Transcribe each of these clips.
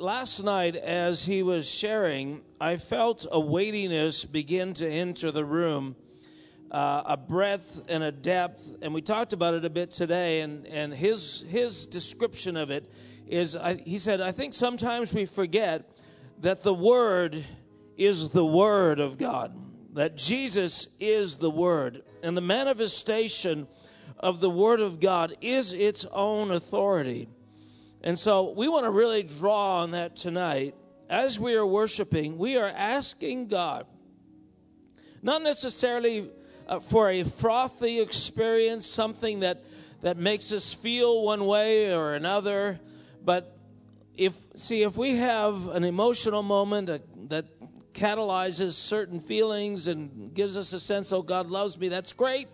last night, as he was sharing, I felt a weightiness begin to enter the room, uh, a breadth and a depth, and we talked about it a bit today. And, and his his description of it is, I, he said, I think sometimes we forget that the Word is the Word of God, that Jesus is the Word, and the manifestation of the Word of God is its own authority. And so we want to really draw on that tonight. As we are worshiping, we are asking God, not necessarily uh, for a frothy experience, something that, that makes us feel one way or another, but if, see, if we have an emotional moment uh, that catalyzes certain feelings and gives us a sense, oh, God loves me, that's great.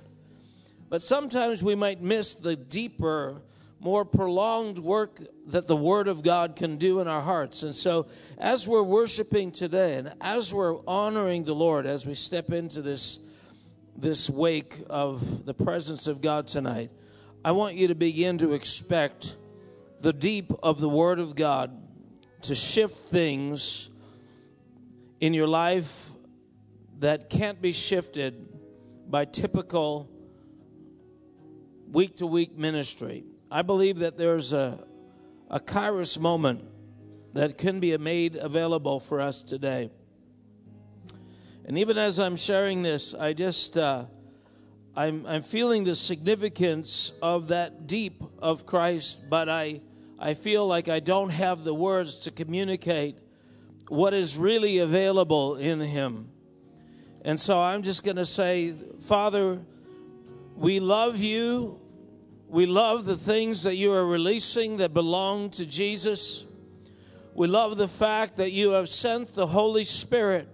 But sometimes we might miss the deeper more prolonged work that the Word of God can do in our hearts. And so, as we're worshiping today and as we're honoring the Lord, as we step into this, this wake of the presence of God tonight, I want you to begin to expect the deep of the Word of God to shift things in your life that can't be shifted by typical week to week ministry. I believe that there's a, a kairos moment that can be made available for us today. And even as I'm sharing this, I just, uh, I'm, I'm feeling the significance of that deep of Christ, but I, I feel like I don't have the words to communicate what is really available in Him. And so I'm just going to say, Father, we love you. We love the things that you are releasing that belong to Jesus. We love the fact that you have sent the Holy Spirit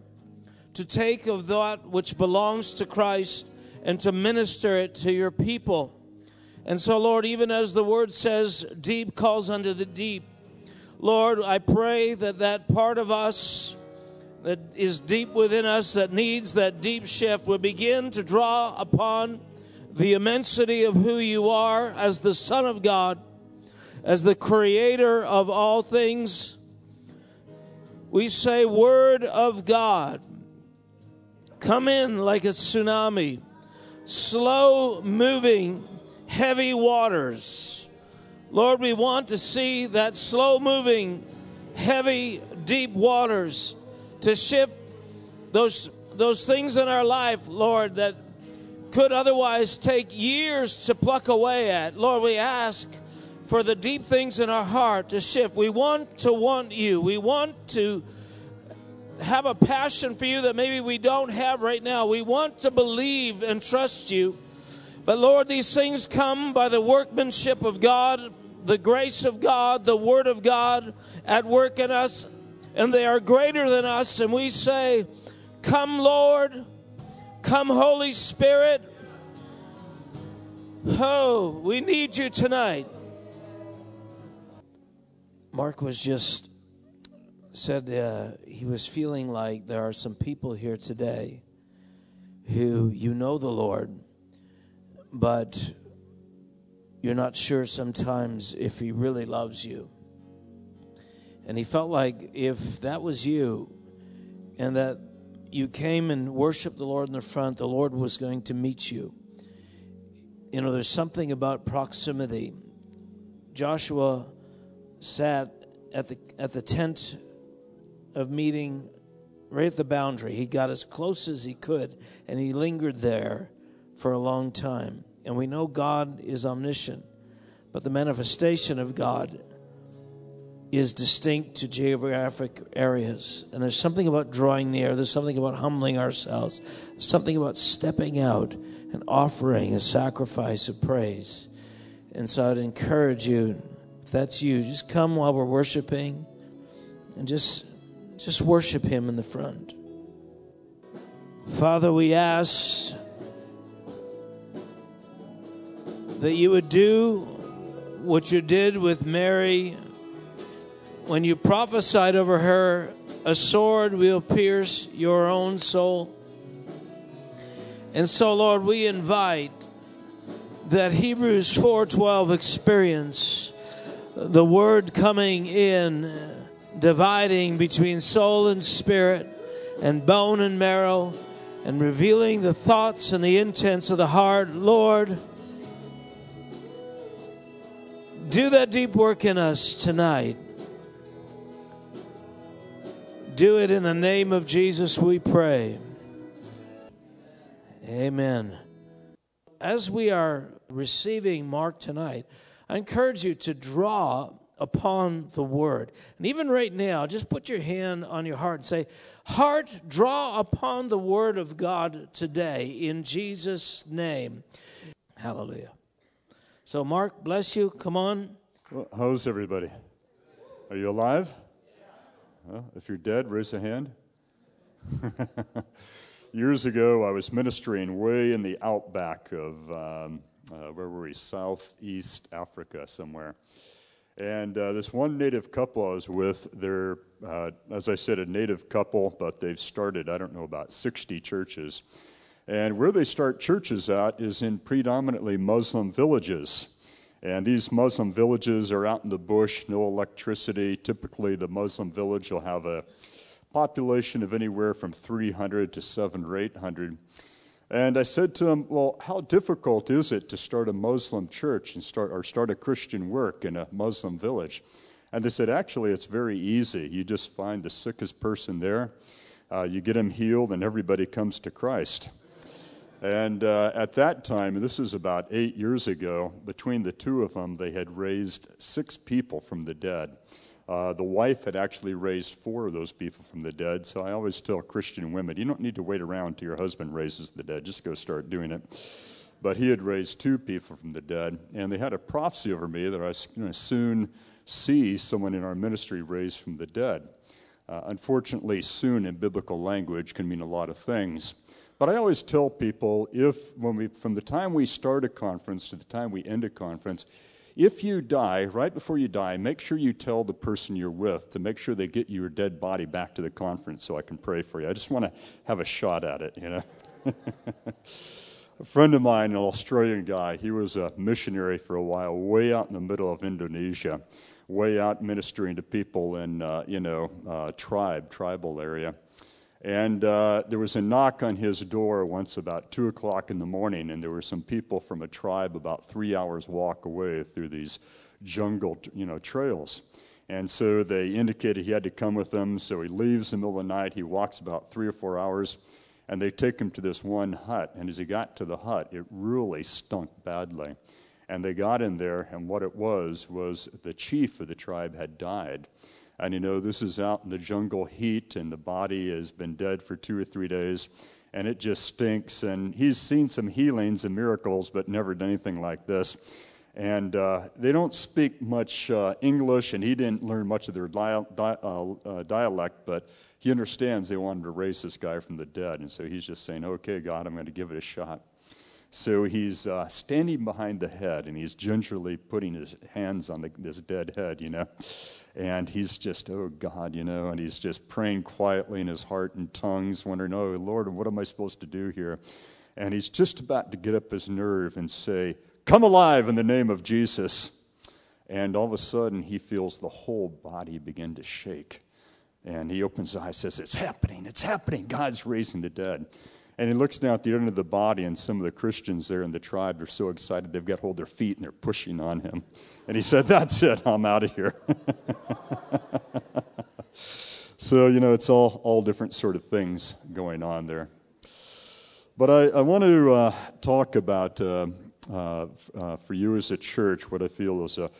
to take of that which belongs to Christ and to minister it to your people. And so, Lord, even as the word says, deep calls unto the deep, Lord, I pray that that part of us that is deep within us that needs that deep shift will begin to draw upon the immensity of who you are as the Son of God, as the creator of all things. We say, Word of God, come in like a tsunami, slow moving, heavy waters. Lord, we want to see that slow moving, heavy, deep waters to shift those, those things in our life, Lord, that could otherwise take years to pluck away at. Lord, we ask for the deep things in our heart to shift. We want to want you. We want to have a passion for you that maybe we don't have right now. We want to believe and trust you. But Lord, these things come by the workmanship of God, the grace of God, the Word of God at work in us, and they are greater than us. And we say, Come, Lord. Come, Holy Spirit. Oh, we need you tonight. Mark was just said uh, he was feeling like there are some people here today who you know the Lord, but you're not sure sometimes if he really loves you. And he felt like if that was you and that you came and worshiped the Lord in the front, the Lord was going to meet you. You know, there's something about proximity. Joshua sat at the at the tent of meeting right at the boundary. He got as close as he could and he lingered there for a long time. And we know God is omniscient, but the manifestation of God is distinct to geographic areas. And there's something about drawing near, there's something about humbling ourselves, something about stepping out and offering a sacrifice of praise. And so I'd encourage you, if that's you, just come while we're worshiping and just just worship him in the front. Father, we ask that you would do what you did with Mary when you prophesied over her, a sword will pierce your own soul. And so, Lord, we invite that Hebrews 4:12 experience, the word coming in dividing between soul and spirit and bone and marrow and revealing the thoughts and the intents of the heart. Lord, do that deep work in us tonight. Do it in the name of Jesus, we pray. Amen. As we are receiving Mark tonight, I encourage you to draw upon the word. And even right now, just put your hand on your heart and say, Heart, draw upon the word of God today in Jesus' name. Hallelujah. So, Mark, bless you. Come on. How's everybody? Are you alive? Well, if you're dead, raise a hand. Years ago, I was ministering way in the outback of, um, uh, where were we? Southeast Africa, somewhere. And uh, this one native couple I was with, they're, uh, as I said, a native couple, but they've started, I don't know, about 60 churches. And where they start churches at is in predominantly Muslim villages. And these Muslim villages are out in the bush, no electricity. Typically, the Muslim village will have a population of anywhere from 300 to 700 or 800. And I said to them, Well, how difficult is it to start a Muslim church and start, or start a Christian work in a Muslim village? And they said, Actually, it's very easy. You just find the sickest person there, uh, you get him healed, and everybody comes to Christ. And uh, at that time, this is about eight years ago, between the two of them, they had raised six people from the dead. Uh, the wife had actually raised four of those people from the dead. So I always tell Christian women, you don't need to wait around till your husband raises the dead. Just go start doing it. But he had raised two people from the dead, and they had a prophecy over me that I was going to soon see someone in our ministry raised from the dead. Uh, unfortunately, soon in biblical language can mean a lot of things. But I always tell people if, when we, from the time we start a conference to the time we end a conference, if you die, right before you die, make sure you tell the person you're with to make sure they get your dead body back to the conference so I can pray for you. I just want to have a shot at it, you know. a friend of mine, an Australian guy, he was a missionary for a while, way out in the middle of Indonesia, way out ministering to people in, uh, you know, uh, tribe, tribal area. And uh, there was a knock on his door once about 2 o'clock in the morning, and there were some people from a tribe about three hours' walk away through these jungle you know, trails. And so they indicated he had to come with them. So he leaves in the middle of the night. He walks about three or four hours, and they take him to this one hut. And as he got to the hut, it really stunk badly. And they got in there, and what it was was the chief of the tribe had died. And you know, this is out in the jungle heat, and the body has been dead for two or three days, and it just stinks. And he's seen some healings and miracles, but never done anything like this. And uh, they don't speak much uh, English, and he didn't learn much of their di- uh, uh, dialect, but he understands they wanted to raise this guy from the dead. And so he's just saying, Okay, God, I'm going to give it a shot. So he's uh, standing behind the head, and he's gingerly putting his hands on the, this dead head, you know and he's just, oh God, you know, and he's just praying quietly in his heart and tongues, wondering, oh Lord, what am I supposed to do here? And he's just about to get up his nerve and say, Come alive in the name of Jesus. And all of a sudden, he feels the whole body begin to shake. And he opens his eyes, says, It's happening, it's happening. God's raising the dead. And he looks down at the end of the body, and some of the Christians there in the tribe are so excited they've got hold of their feet and they're pushing on him. And he said, That's it, I'm out of here. so, you know, it's all, all different sort of things going on there. But I, I want to uh, talk about, uh, uh, uh, for you as a church, what I feel is a,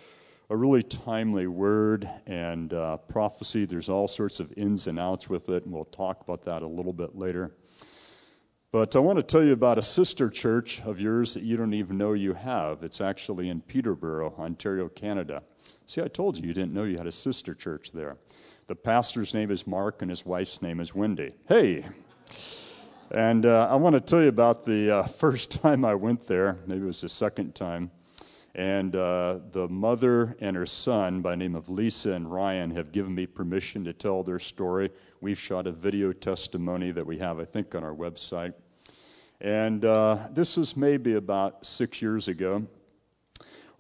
a really timely word and uh, prophecy. There's all sorts of ins and outs with it, and we'll talk about that a little bit later. But I want to tell you about a sister church of yours that you don't even know you have. It's actually in Peterborough, Ontario, Canada. See, I told you you didn't know you had a sister church there. The pastor's name is Mark, and his wife's name is Wendy. Hey! And uh, I want to tell you about the uh, first time I went there. Maybe it was the second time. And uh, the mother and her son, by name of Lisa and Ryan, have given me permission to tell their story. We've shot a video testimony that we have, I think, on our website. And uh, this was maybe about six years ago.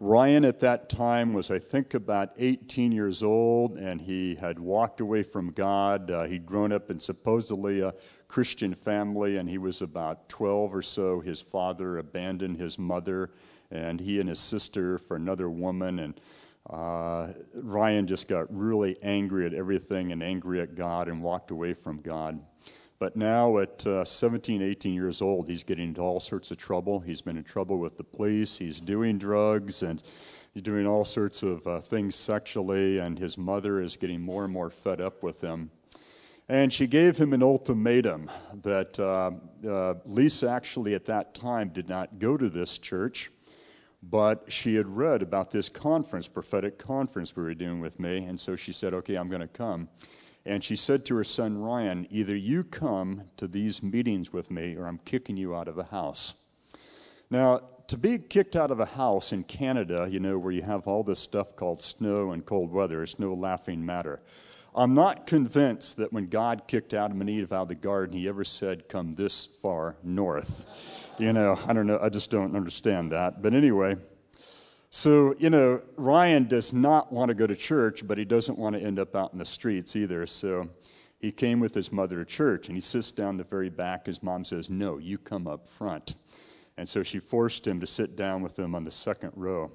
Ryan at that time was, I think, about 18 years old, and he had walked away from God. Uh, he'd grown up in supposedly a Christian family, and he was about 12 or so. His father abandoned his mother, and he and his sister for another woman. And uh, Ryan just got really angry at everything and angry at God and walked away from God. But now, at uh, 17, 18 years old, he's getting into all sorts of trouble. He's been in trouble with the police. He's doing drugs and he's doing all sorts of uh, things sexually, and his mother is getting more and more fed up with him. And she gave him an ultimatum that uh, uh Lisa actually at that time did not go to this church, but she had read about this conference, prophetic conference we were doing with me, and so she said, Okay, I'm going to come. And she said to her son Ryan, Either you come to these meetings with me or I'm kicking you out of the house. Now, to be kicked out of a house in Canada, you know, where you have all this stuff called snow and cold weather, it's no laughing matter. I'm not convinced that when God kicked Adam and Eve out of the garden, he ever said, Come this far north. You know, I don't know, I just don't understand that. But anyway, so, you know, Ryan does not want to go to church, but he doesn't want to end up out in the streets either. So he came with his mother to church and he sits down the very back. His mom says, No, you come up front. And so she forced him to sit down with them on the second row.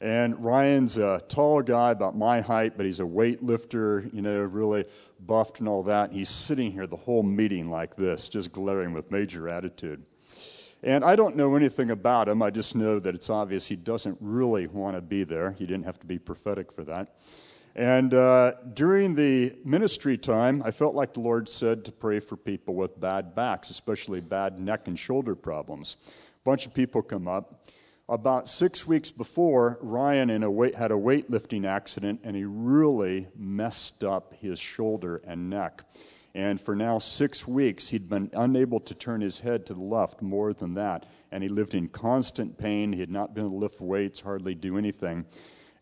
And Ryan's a tall guy, about my height, but he's a weightlifter, you know, really buffed and all that. And He's sitting here the whole meeting like this, just glaring with major attitude. And I don't know anything about him. I just know that it's obvious he doesn't really want to be there. He didn't have to be prophetic for that. And uh, during the ministry time, I felt like the Lord said to pray for people with bad backs, especially bad neck and shoulder problems. A bunch of people come up. About six weeks before, Ryan a weight, had a weightlifting accident and he really messed up his shoulder and neck. And for now six weeks, he'd been unable to turn his head to the left more than that. And he lived in constant pain. He had not been able to lift weights, hardly do anything.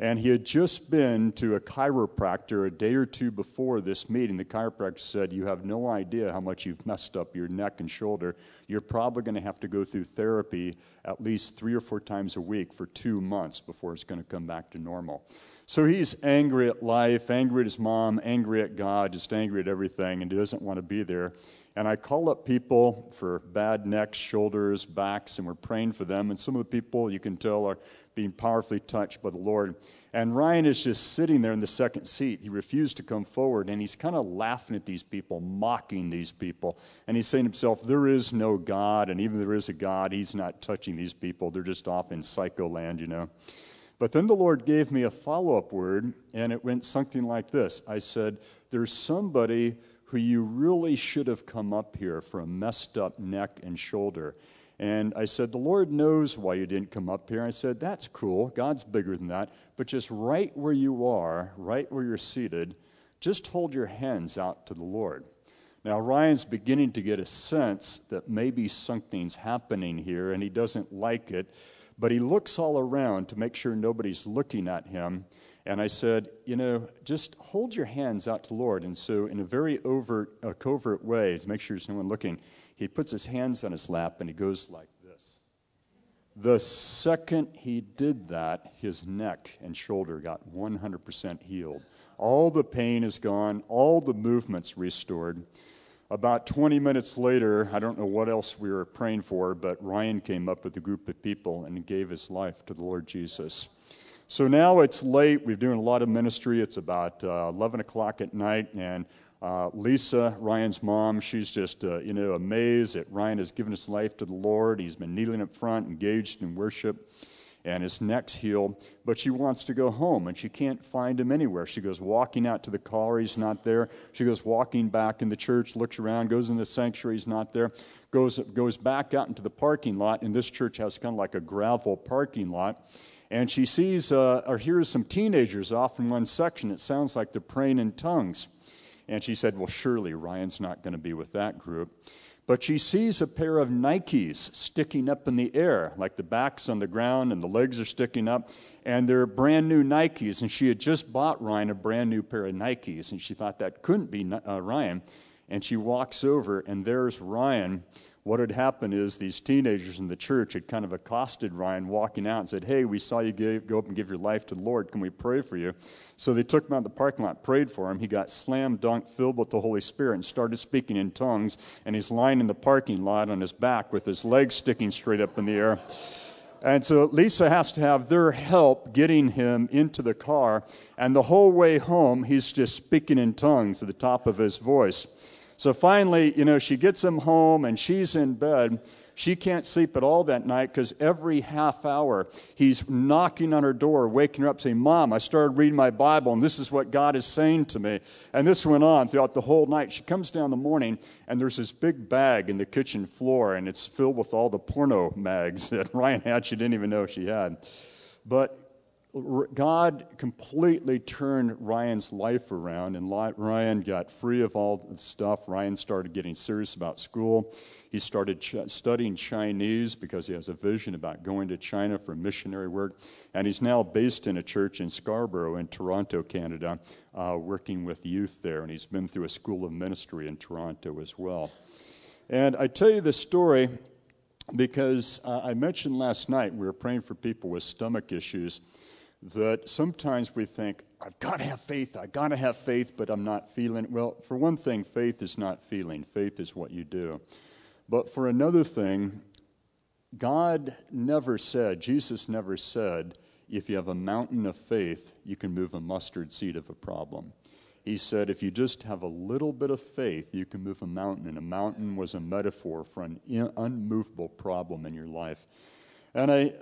And he had just been to a chiropractor a day or two before this meeting. The chiropractor said, You have no idea how much you've messed up your neck and shoulder. You're probably going to have to go through therapy at least three or four times a week for two months before it's going to come back to normal. So he's angry at life, angry at his mom, angry at God, just angry at everything, and he doesn't want to be there. And I call up people for bad necks, shoulders, backs, and we're praying for them. And some of the people you can tell are being powerfully touched by the Lord. And Ryan is just sitting there in the second seat. He refused to come forward, and he's kind of laughing at these people, mocking these people. And he's saying to himself, There is no God, and even if there is a God, he's not touching these people. They're just off in psycho land, you know. But then the Lord gave me a follow up word, and it went something like this I said, There's somebody who you really should have come up here for a messed up neck and shoulder. And I said, The Lord knows why you didn't come up here. I said, That's cool. God's bigger than that. But just right where you are, right where you're seated, just hold your hands out to the Lord. Now, Ryan's beginning to get a sense that maybe something's happening here, and he doesn't like it. But he looks all around to make sure nobody's looking at him. And I said, you know, just hold your hands out to Lord. And so, in a very overt, uh, covert way, to make sure there's no one looking, he puts his hands on his lap and he goes like this. The second he did that, his neck and shoulder got 100% healed. All the pain is gone, all the movements restored. About 20 minutes later, I don't know what else we were praying for, but Ryan came up with a group of people and gave his life to the Lord Jesus. So now it's late. We're doing a lot of ministry. It's about uh, 11 o'clock at night, and uh, Lisa, Ryan's mom, she's just uh, you know amazed that Ryan has given his life to the Lord. He's been kneeling up front, engaged in worship and his neck's healed, but she wants to go home and she can't find him anywhere. She goes walking out to the car, he's not there. She goes walking back in the church, looks around, goes in the sanctuary, he's not there. Goes, goes back out into the parking lot, and this church has kind of like a gravel parking lot. And she sees uh, or hears some teenagers off in one section. It sounds like they're praying in tongues. And she said, Well, surely Ryan's not going to be with that group. But she sees a pair of Nikes sticking up in the air, like the back's on the ground and the legs are sticking up, and they're brand new Nikes. And she had just bought Ryan a brand new pair of Nikes, and she thought that couldn't be uh, Ryan. And she walks over, and there's Ryan what had happened is these teenagers in the church had kind of accosted Ryan walking out and said, Hey, we saw you go up and give your life to the Lord. Can we pray for you? So they took him out of the parking lot, prayed for him. He got slam dunk filled with the Holy Spirit and started speaking in tongues. And he's lying in the parking lot on his back with his legs sticking straight up in the air. And so Lisa has to have their help getting him into the car. And the whole way home, he's just speaking in tongues at the top of his voice. So finally, you know, she gets him home and she's in bed. She can't sleep at all that night because every half hour he's knocking on her door, waking her up, saying, Mom, I started reading my Bible and this is what God is saying to me. And this went on throughout the whole night. She comes down in the morning and there's this big bag in the kitchen floor and it's filled with all the porno mags that Ryan had she didn't even know she had. But God completely turned Ryan's life around, and Ryan got free of all the stuff. Ryan started getting serious about school. He started ch- studying Chinese because he has a vision about going to China for missionary work. And he's now based in a church in Scarborough, in Toronto, Canada, uh, working with youth there. And he's been through a school of ministry in Toronto as well. And I tell you this story because uh, I mentioned last night we were praying for people with stomach issues that sometimes we think, I've got to have faith, I've got to have faith, but I'm not feeling it. Well, for one thing, faith is not feeling, faith is what you do. But for another thing, God never said, Jesus never said, if you have a mountain of faith, you can move a mustard seed of a problem. He said, if you just have a little bit of faith, you can move a mountain. And a mountain was a metaphor for an unmovable problem in your life. And I,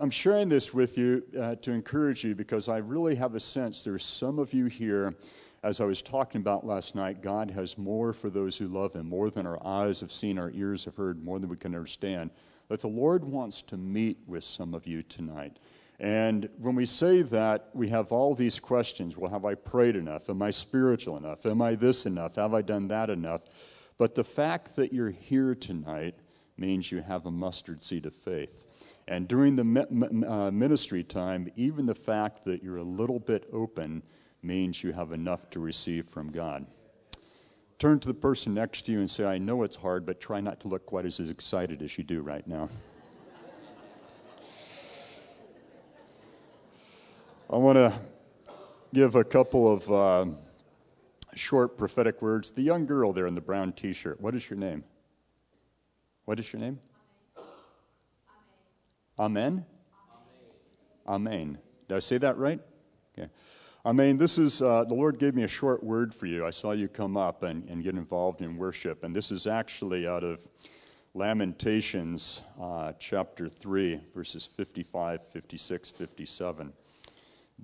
I'm sharing this with you uh, to encourage you because I really have a sense there's some of you here, as I was talking about last night, God has more for those who love Him, more than our eyes have seen, our ears have heard, more than we can understand. But the Lord wants to meet with some of you tonight. And when we say that, we have all these questions. Well, have I prayed enough? Am I spiritual enough? Am I this enough? Have I done that enough? But the fact that you're here tonight means you have a mustard seed of faith. And during the uh, ministry time, even the fact that you're a little bit open means you have enough to receive from God. Turn to the person next to you and say, I know it's hard, but try not to look quite as excited as you do right now. I want to give a couple of uh, short prophetic words. The young girl there in the brown t shirt, what is your name? What is your name? Amen? Amen. Did I say that right? Okay. Amen. This is, uh, the Lord gave me a short word for you. I saw you come up and, and get involved in worship. And this is actually out of Lamentations uh, chapter 3, verses 55, 56, 57.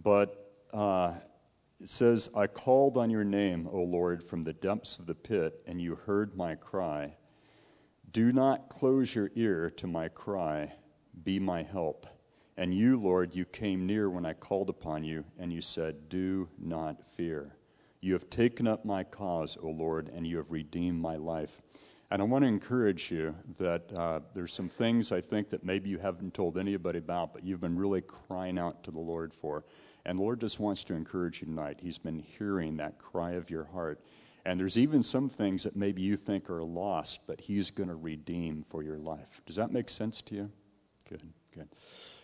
But uh, it says, I called on your name, O Lord, from the depths of the pit, and you heard my cry. Do not close your ear to my cry be my help. And you, Lord, you came near when I called upon you, and you said, Do not fear. You have taken up my cause, O Lord, and you have redeemed my life. And I want to encourage you that uh, there's some things I think that maybe you haven't told anybody about, but you've been really crying out to the Lord for. And the Lord just wants to encourage you tonight. He's been hearing that cry of your heart. And there's even some things that maybe you think are lost, but He's going to redeem for your life. Does that make sense to you? Good, good.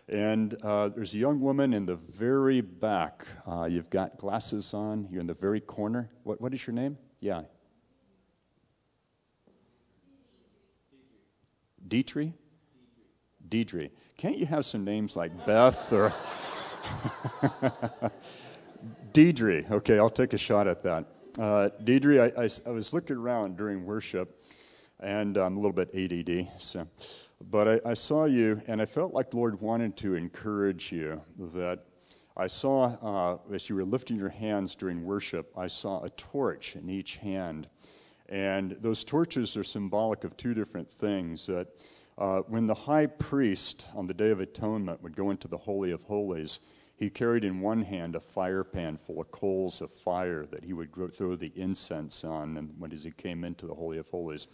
And uh, there's a young woman in the very back. Uh, you've got glasses on. You're in the very corner. What, what is your name? Yeah. Dietrich? Deidre. Can't you have some names like Beth or Deidre? Okay, I'll take a shot at that. Uh, Deidre, I, I, I was looking around during worship, and I'm a little bit ADD, so but I, I, saw you, and I felt like the Lord wanted to encourage you. That I saw, uh, as you were lifting your hands during worship, I saw a torch in each hand. And those torches are symbolic of two different things. That uh, when the high priest on the Day of Atonement would go into the Holy of Holies, he carried in one hand a fire pan full of coals of fire that he would throw the incense on and when he came into the Holy of Holies.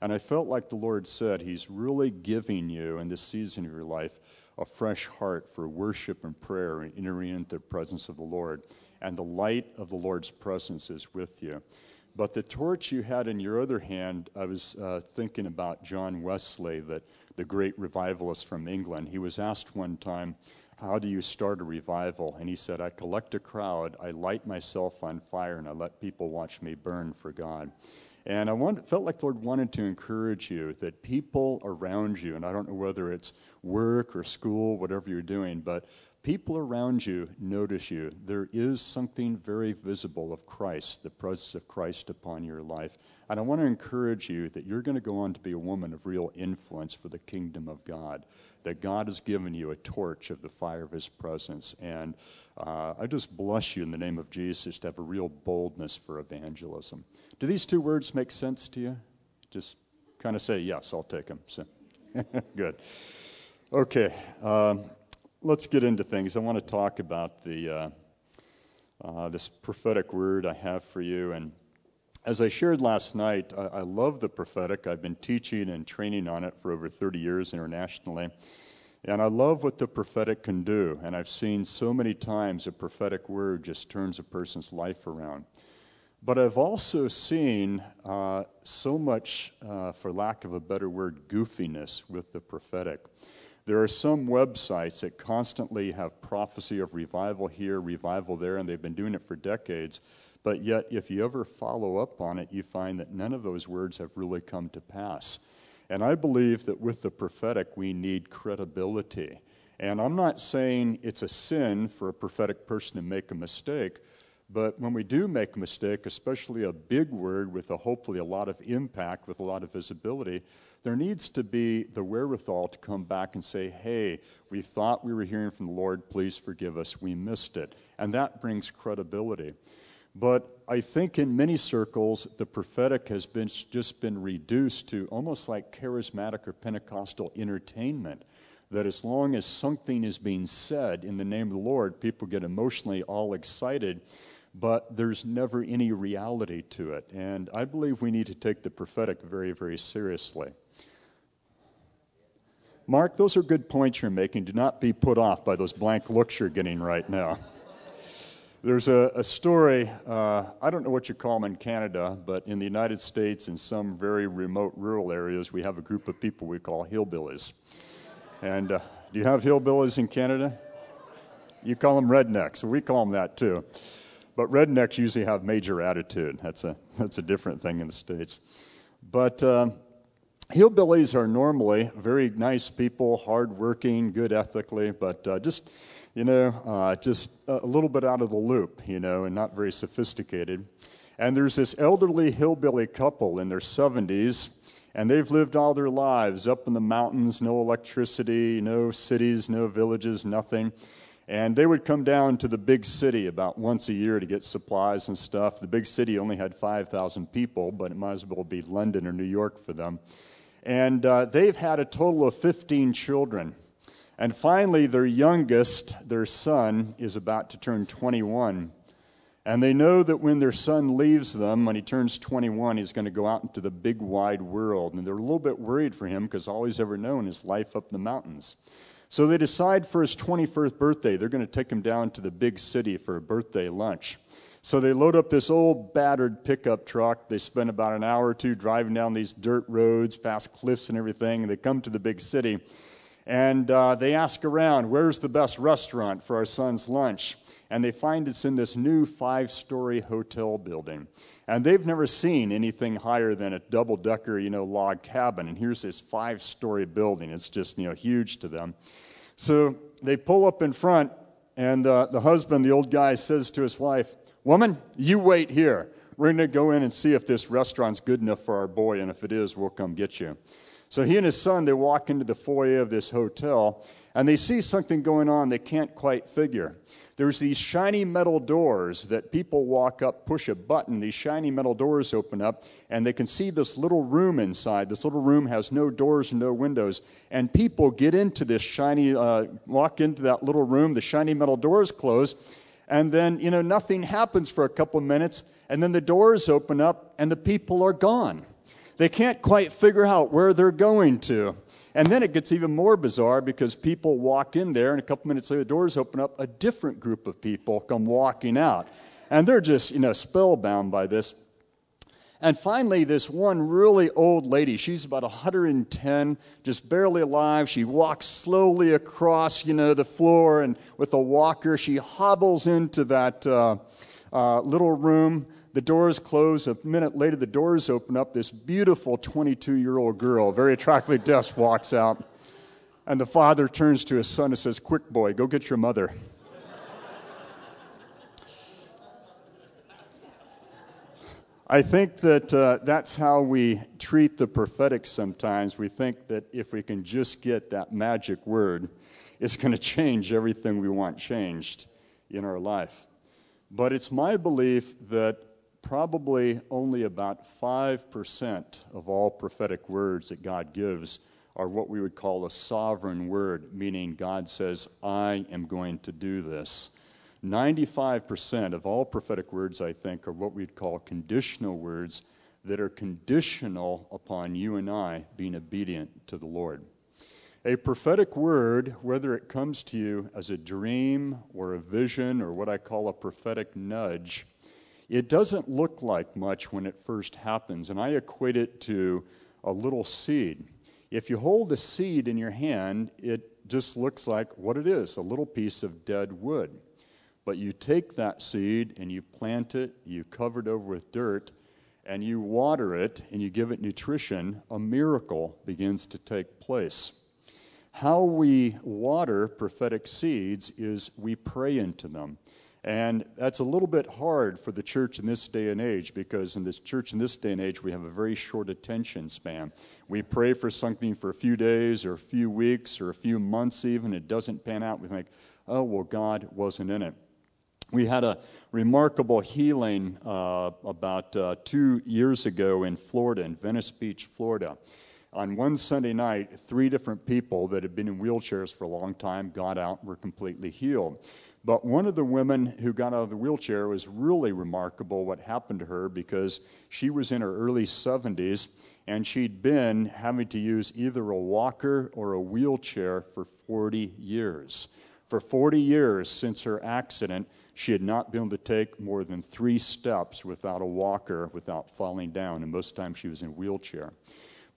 And I felt like the Lord said, He's really giving you in this season of your life a fresh heart for worship and prayer and entering into the presence of the Lord. And the light of the Lord's presence is with you. But the torch you had in your other hand, I was uh, thinking about John Wesley, that the great revivalist from England. He was asked one time, How do you start a revival? And he said, I collect a crowd, I light myself on fire, and I let people watch me burn for God. And I want, felt like the Lord wanted to encourage you that people around you, and I don't know whether it's work or school, whatever you're doing, but people around you notice you. There is something very visible of Christ, the presence of Christ upon your life. And I want to encourage you that you're going to go on to be a woman of real influence for the kingdom of God, that God has given you a torch of the fire of his presence. And uh, I just bless you in the name of Jesus to have a real boldness for evangelism. Do these two words make sense to you? Just kind of say, yes, I'll take them. So, good. Okay. Um, let's get into things. I want to talk about the uh, uh, this prophetic word I have for you. And as I shared last night, I, I, love the prophetic. I've been teaching and training on it for over 30 years internationally. And I love what the prophetic can do. And I've seen so many times a prophetic word just turns a person's life around. But I've also seen uh, so much, uh, for lack of a better word, goofiness with the prophetic. There are some websites that constantly have prophecy of revival here, revival there, and they've been doing it for decades. But yet, if you ever follow up on it, you find that none of those words have really come to pass. And I believe that with the prophetic, we need credibility. And I'm not saying it's a sin for a prophetic person to make a mistake, but when we do make a mistake, especially a big word with a, hopefully a lot of impact, with a lot of visibility, there needs to be the wherewithal to come back and say, hey, we thought we were hearing from the Lord, please forgive us, we missed it. And that brings credibility. But I think in many circles, the prophetic has been, just been reduced to almost like charismatic or Pentecostal entertainment. That as long as something is being said in the name of the Lord, people get emotionally all excited, but there's never any reality to it. And I believe we need to take the prophetic very, very seriously. Mark, those are good points you're making. Do not be put off by those blank looks you're getting right now. There's a, a story, uh, I don't know what you call them in Canada, but in the United States, in some very remote rural areas, we have a group of people we call hillbillies. And uh, do you have hillbillies in Canada? You call them rednecks. We call them that too. But rednecks usually have major attitude. That's a, that's a different thing in the States. But. Um, hillbillies are normally very nice people, hardworking, good ethically, but uh, just, you know, uh, just a little bit out of the loop, you know, and not very sophisticated. And there's this elderly hillbilly couple in their 70s, and they've lived all their lives up in the mountains, no electricity, no cities, no villages, nothing. And they would come down to the big city about once a year to get supplies and stuff. The big city only had 5,000 people, but it might as well be London or New York for them. And uh, they've had a total of 15 children. And finally, their youngest, their son, is about to turn 21. And they know that when their son leaves them, when he turns 21, he's going to go out into the big wide world. And they're a little bit worried for him because all he's ever known is life up in the mountains. So they decide for his 21st birthday, they're going to take him down to the big city for a birthday lunch. So they load up this old battered pickup truck. They spend about an hour or two driving down these dirt roads, past cliffs and everything, and they come to the big city. And uh, they ask around, where's the best restaurant for our son's lunch? And they find it's in this new five story hotel building. And they've never seen anything higher than a double decker, you know, log cabin. And here's this five story building. It's just, you know, huge to them. So they pull up in front, and uh, the husband, the old guy, says to his wife, Woman, you wait here. We're going to go in and see if this restaurant's good enough for our boy, and if it is, we'll come get you. So he and his son, they walk into the foyer of this hotel, and they see something going on they can't quite figure. There's these shiny metal doors that people walk up, push a button, these shiny metal doors open up, and they can see this little room inside. This little room has no doors and no windows. And people get into this shiny, uh, walk into that little room, the shiny metal doors close, and then, you know, nothing happens for a couple minutes, and then the doors open up and the people are gone. They can't quite figure out where they're going to. And then it gets even more bizarre because people walk in there, and a couple minutes later, the doors open up, a different group of people come walking out. And they're just, you know, spellbound by this. And finally, this one really old lady, she's about 110, just barely alive. She walks slowly across, you know, the floor and with a walker, she hobbles into that uh, uh, little room. The doors close. A minute later, the doors open up. This beautiful 22 year old girl, very attractively dressed, walks out. And the father turns to his son and says, Quick, boy, go get your mother. I think that uh, that's how we treat the prophetic sometimes. We think that if we can just get that magic word, it's going to change everything we want changed in our life. But it's my belief that probably only about 5% of all prophetic words that God gives are what we would call a sovereign word, meaning God says, I am going to do this. 95% of all prophetic words, I think, are what we'd call conditional words that are conditional upon you and I being obedient to the Lord. A prophetic word, whether it comes to you as a dream or a vision or what I call a prophetic nudge, it doesn't look like much when it first happens. And I equate it to a little seed. If you hold a seed in your hand, it just looks like what it is a little piece of dead wood. But you take that seed and you plant it, you cover it over with dirt, and you water it and you give it nutrition, a miracle begins to take place. How we water prophetic seeds is we pray into them. And that's a little bit hard for the church in this day and age because in this church in this day and age, we have a very short attention span. We pray for something for a few days or a few weeks or a few months, even. It doesn't pan out. We think, oh, well, God wasn't in it. We had a remarkable healing uh, about uh, two years ago in Florida, in Venice Beach, Florida. On one Sunday night, three different people that had been in wheelchairs for a long time got out and were completely healed. But one of the women who got out of the wheelchair was really remarkable what happened to her because she was in her early 70s and she'd been having to use either a walker or a wheelchair for 40 years. For 40 years since her accident, she had not been able to take more than three steps without a walker, without falling down, and most times she was in a wheelchair.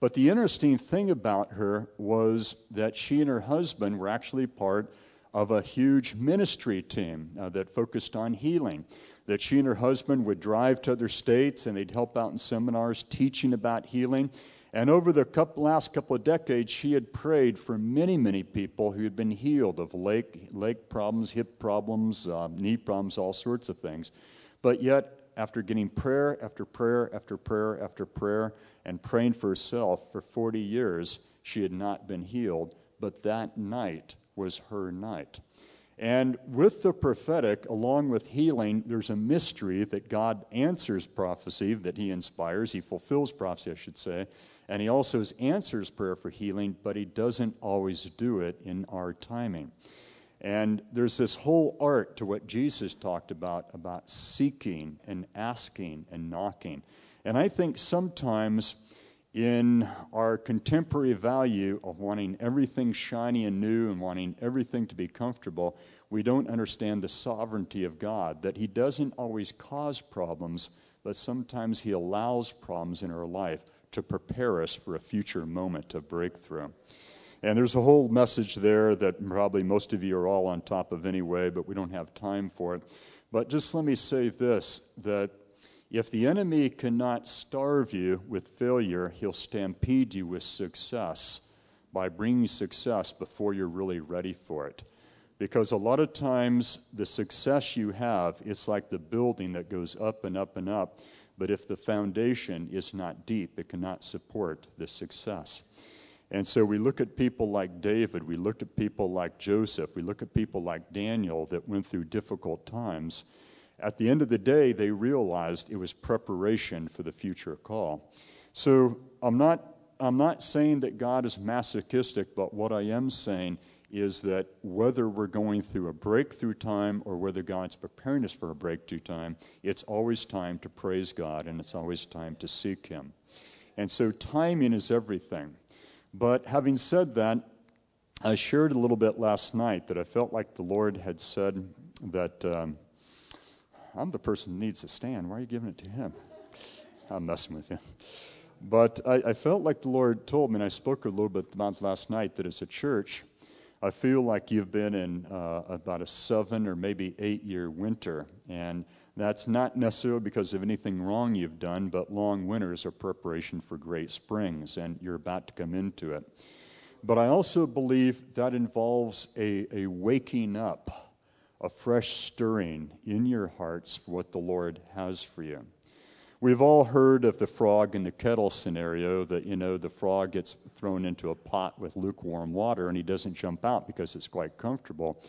But the interesting thing about her was that she and her husband were actually part of a huge ministry team uh, that focused on healing. That she and her husband would drive to other states and they'd help out in seminars teaching about healing. And over the couple, last couple of decades, she had prayed for many, many people who had been healed of leg, leg problems, hip problems, uh, knee problems, all sorts of things. But yet, after getting prayer after prayer after prayer after prayer and praying for herself for 40 years, she had not been healed. But that night was her night. And with the prophetic, along with healing, there's a mystery that God answers prophecy that He inspires. He fulfills prophecy, I should say. And He also answers prayer for healing, but He doesn't always do it in our timing. And there's this whole art to what Jesus talked about, about seeking and asking and knocking. And I think sometimes in our contemporary value of wanting everything shiny and new and wanting everything to be comfortable, we don't understand the sovereignty of God, that He doesn't always cause problems, but sometimes He allows problems in our life to prepare us for a future moment of breakthrough. And there's a whole message there that probably most of you are all on top of anyway, but we don't have time for it. But just let me say this that if the enemy cannot starve you with failure, he'll stampede you with success by bringing success before you're really ready for it. Because a lot of times, the success you have, it's like the building that goes up and up and up. But if the foundation is not deep, it cannot support the success. And so we look at people like David, we look at people like Joseph, we look at people like Daniel that went through difficult times. At the end of the day, they realized it was preparation for the future call. So I'm not, I'm not saying that God is masochistic, but what I am saying is that whether we're going through a breakthrough time or whether God's preparing us for a breakthrough time, it's always time to praise God and it's always time to seek Him. And so timing is everything. But having said that, I shared a little bit last night that I felt like the Lord had said that um, I'm the person who needs to stand. Why are you giving it to Him? I'm messing with you. But I, I, felt like the Lord told me, and I spoke a little bit about last night, that as a church, I feel like you've been in uh, about a seven or maybe eight year winter. And that's not necessarily because of anything wrong you've done, but long winters are preparation for great springs, and you're about to come into it. But I also believe that involves a, a waking up, a fresh stirring in your hearts for what the Lord has for you. We've all heard of the frog in the kettle scenario that, you know, the frog gets thrown into a pot with lukewarm water and he doesn't jump out because it's quite comfortable.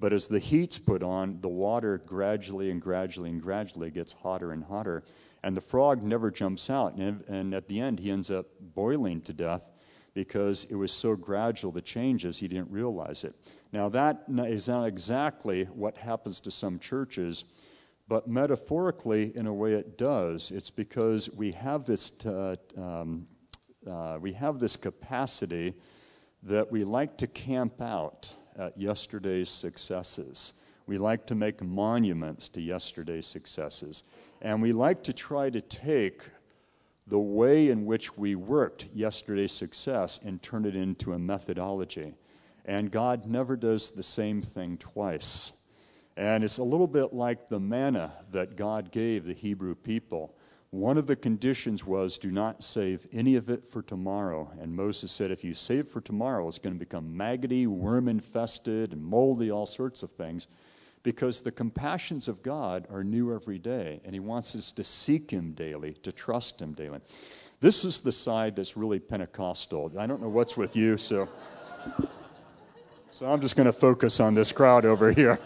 But as the heat's put on, the water gradually and gradually and gradually gets hotter and hotter. And the frog never jumps out. And, at the end, he ends up boiling to death because it was so gradual, the changes, he didn't realize it. Now, that is not exactly what happens to some churches but metaphorically, in a way, it does. It's because we have this, t- um, uh, we have this capacity that we like to camp out at yesterday's successes. We like to make monuments to yesterday's successes. And we like to try to take the way in which we worked yesterday's success and turn it into a methodology. And God never does the same thing twice. And it's a little bit like the manna that God gave the Hebrew people. One of the conditions was do not save any of it for tomorrow. And Moses said, if you save for tomorrow, it's going to become maggoty, worm infested, and moldy, all sorts of things. Because the compassions of God are new every day, and He wants us to seek Him daily, to trust Him daily. This is the side that's really Pentecostal. I don't know what's with you, so. So I'm just going to focus on this crowd over here.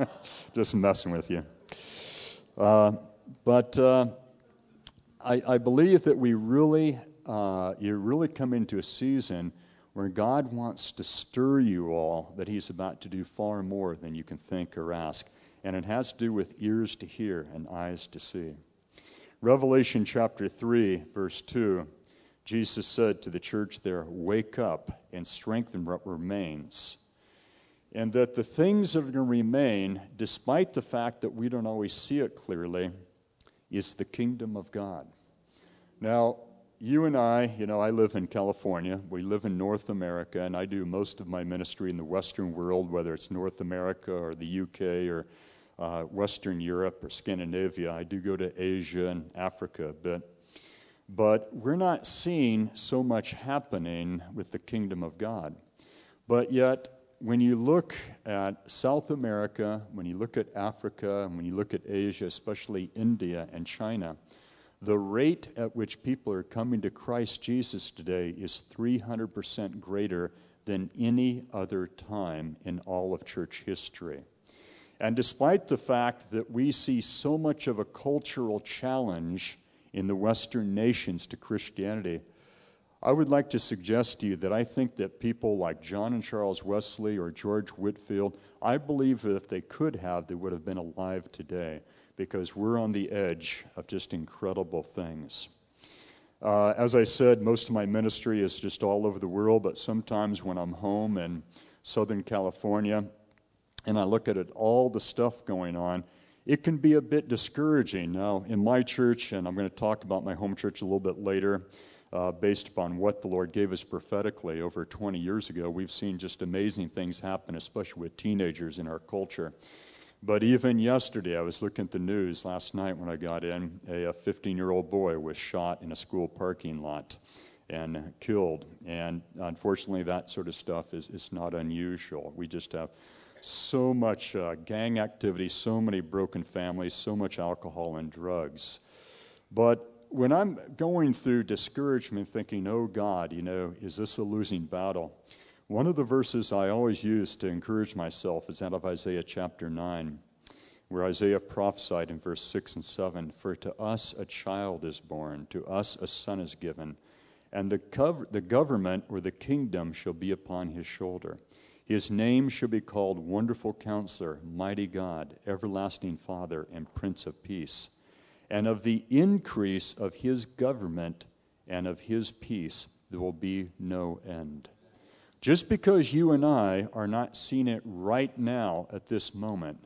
just messing with you. Uh, but uh, I, I, believe that we really, uh, you really come into a season where God wants to stir you all, that He's about to do far more than you can think or ask. And it has to do with ears to hear and eyes to see. Revelation chapter 3, verse 2, Jesus said to the church there, Wake up and strengthen what remains and that the things that are going to remain, despite the fact that we don't always see it clearly, is the kingdom of God. Now, you and I, you know, I live in California. We live in North America, and I do most of my ministry in the Western world, whether it's North America or the UK or uh, Western Europe or Scandinavia. I do go to Asia and Africa a bit. But we're not seeing so much happening with the kingdom of God. But yet, when you look at South America, when you look at Africa, and when you look at Asia, especially India and China, the rate at which people are coming to Christ Jesus today is 300% greater than any other time in all of church history. And despite the fact that we see so much of a cultural challenge in the Western nations to Christianity, I would like to suggest to you that I think that people like John and Charles Wesley or George Whitefield, I believe that if they could have, they would have been alive today because we're on the edge of just incredible things. Uh, as I said, most of my ministry is just all over the world, but sometimes when I'm home in Southern California and I look at it, all the stuff going on, it can be a bit discouraging. Now, in my church, and I'm going to talk about my home church a little bit later, uh, based upon what the Lord gave us prophetically over 20 years ago. We've seen just amazing things happen, especially with teenagers in our culture. But even yesterday, I was looking at the news last night when I got in. A 15 year old boy was shot in a school parking lot and killed. And unfortunately, that sort of stuff is, is not unusual. We just have so much uh, gang activity, so many broken families, so much alcohol and drugs. But when I'm going through discouragement, thinking, oh God, you know, is this a losing battle? One of the verses I always use to encourage myself is out of Isaiah chapter 9, where Isaiah prophesied in verse 6 and 7 For to us a child is born, to us a son is given, and the, the government or the kingdom shall be upon his shoulder. His name shall be called Wonderful Counselor, Mighty God, Everlasting Father, and Prince of Peace and of the increase of his government and of his peace, there will be no end. Just because you and I are not seeing it right now at this moment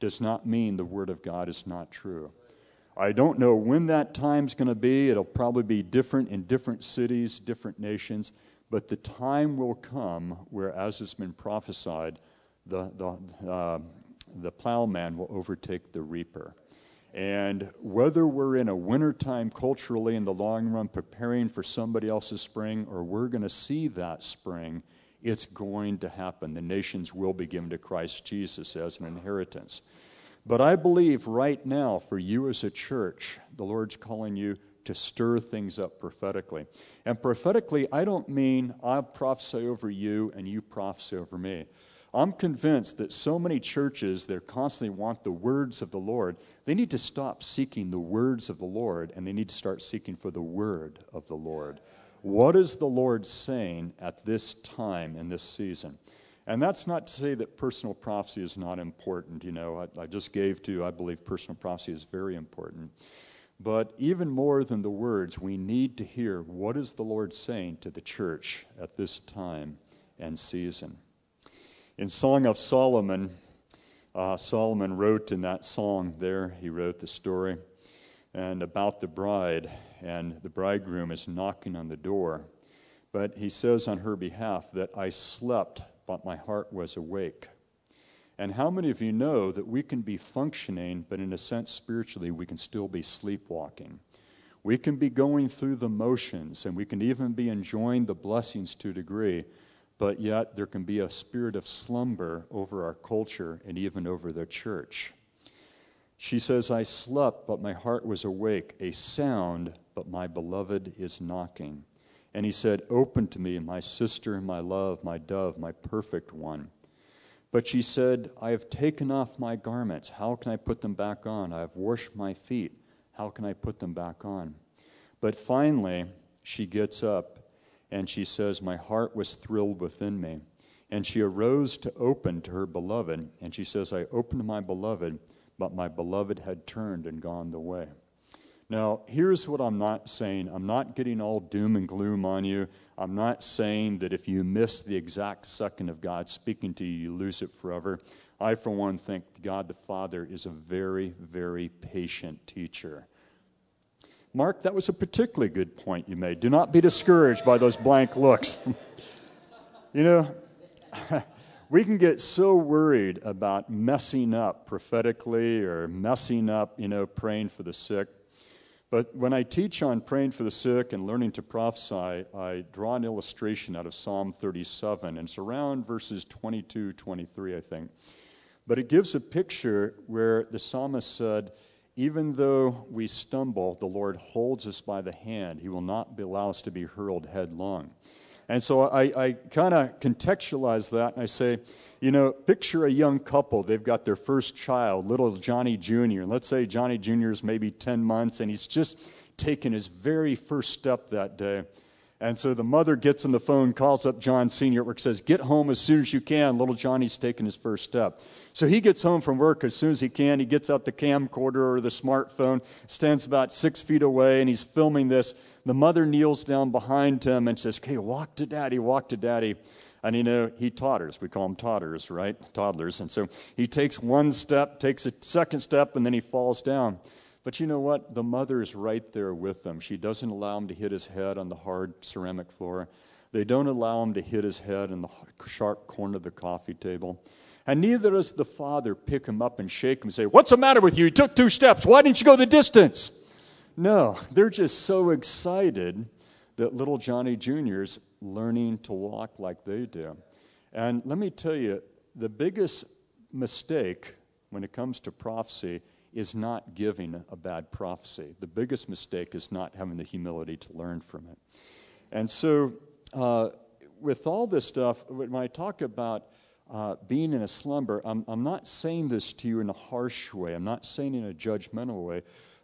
does not mean the Word of God is not true. I don't know when that time's going to be. It'll probably be different in different cities, different nations. But the time will come where, as has been prophesied, the, the, uh, the plowman will overtake the reaper. And whether we're in a wintertime culturally in the long run preparing for somebody else's spring or we're going to see that spring, it's going to happen. The nations will be given to Christ Jesus as an inheritance. But I believe right now, for you as a church, the Lord's calling you to stir things up prophetically. And prophetically, I don't mean I prophesy over you and you prophesy over me. I'm convinced that so many churches that constantly want the words of the Lord, they need to stop seeking the words of the Lord and they need to start seeking for the word of the Lord. What is the Lord saying at this time in this season? And that's not to say that personal prophecy is not important. You know, I, I just gave to, I believe personal prophecy is very important. But even more than the words, we need to hear what is the Lord saying to the church at this time and season. In Song of Solomon, uh, Solomon wrote in that song there, he wrote the story and about the bride, and the bridegroom is knocking on the door. But he says on her behalf that I slept, but my heart was awake. And how many of you know that we can be functioning, but in a sense, spiritually, we can still be sleepwalking? We can be going through the motions, and we can even be enjoying the blessings to a degree, but yet there can be a spirit of slumber over our culture and even over the church. She says, I slept, but my heart was awake, a sound, but my beloved is knocking. And he said, Open to me, my sister, my love, my dove, my perfect one. But she said, I have taken off my garments. How can I put them back on? I have washed my feet. How can I put them back on? But finally, she gets up and she says, My heart was thrilled within me. And she arose to open to her beloved. And she says, I opened my beloved, but my beloved had turned and gone the way. Now, here's what I'm not saying. I'm not getting all doom and gloom on you. I'm not saying that if you miss the exact second of God speaking to you, you lose it forever. I, for one, think God the Father is a very, very patient teacher. Mark, that was a particularly good point you made. Do not be discouraged by those blank looks. you know, we can get so worried about messing up prophetically or messing up, you know, praying for the sick. But when I teach on praying for the sick and learning to prophesy, I draw an illustration out of Psalm 37, and it's around verses 22, 23, I think. But it gives a picture where the psalmist said, Even though we stumble, the Lord holds us by the hand. He will not allow us to be hurled headlong. And so I, I kind of contextualize that and I say, you know, picture a young couple. They've got their first child, little Johnny Jr. And let's say Johnny Jr. is maybe 10 months and he's just taken his very first step that day. And so the mother gets on the phone, calls up John Sr. at work, says, Get home as soon as you can. Little Johnny's taken his first step. So he gets home from work as soon as he can. He gets out the camcorder or the smartphone, stands about six feet away, and he's filming this. The mother kneels down behind him and says, Okay, walk to daddy, walk to daddy. And you know, he totters. We call them totters, right? Toddlers. And so he takes one step, takes a second step, and then he falls down. But you know what? The mother is right there with him. She doesn't allow him to hit his head on the hard ceramic floor. They don't allow him to hit his head in the sharp corner of the coffee table. And neither does the father pick him up and shake him and say, What's the matter with you? You took two steps. Why didn't you go the distance? No, they're just so excited that little Johnny Jr.'s learning to walk like they do. And let me tell you, the biggest mistake when it comes to prophecy is not giving a bad prophecy. The biggest mistake is not having the humility to learn from it. And so, uh, with all this stuff, when I talk about uh, being in a slumber, I'm, I'm not saying this to you in a harsh way, I'm not saying in a judgmental way.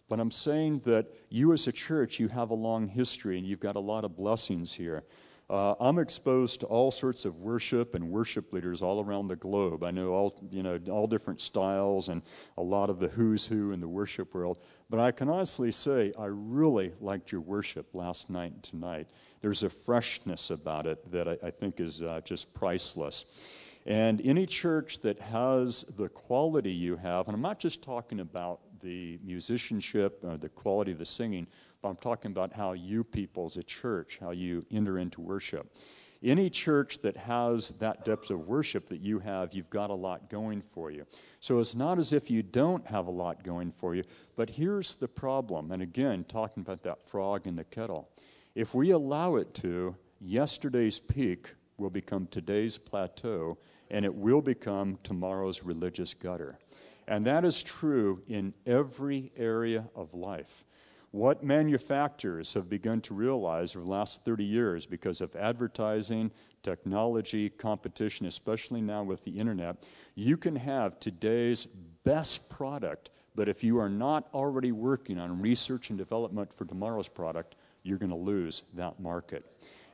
But I'm saying that you as a church, you have a long history and you've got a lot of blessings here. Uh, I'm exposed to all sorts of worship and worship leaders all around the globe. I know all you know all different styles and a lot of the who's who in the worship world. But I can honestly say I really liked your worship last night and tonight. There's a freshness about it that I, I think is uh, just priceless. And any church that has the quality you have, and I'm not just talking about the musicianship, or the quality of the singing, but I'm talking about how you people as a church, how you enter into worship. Any church that has that depth of worship that you have, you've got a lot going for you. So it's not as if you don't have a lot going for you, but here's the problem. And again, talking about that frog in the kettle. If we allow it to, yesterday's peak will become today's plateau, and it will become tomorrow's religious gutter. And that is true in every area of life. What manufacturers have begun to realize over the last 30 years because of advertising, technology, competition, especially now with the internet, you can have today's best product, but if you are not already working on research and development for tomorrow's product, you're going to lose that market.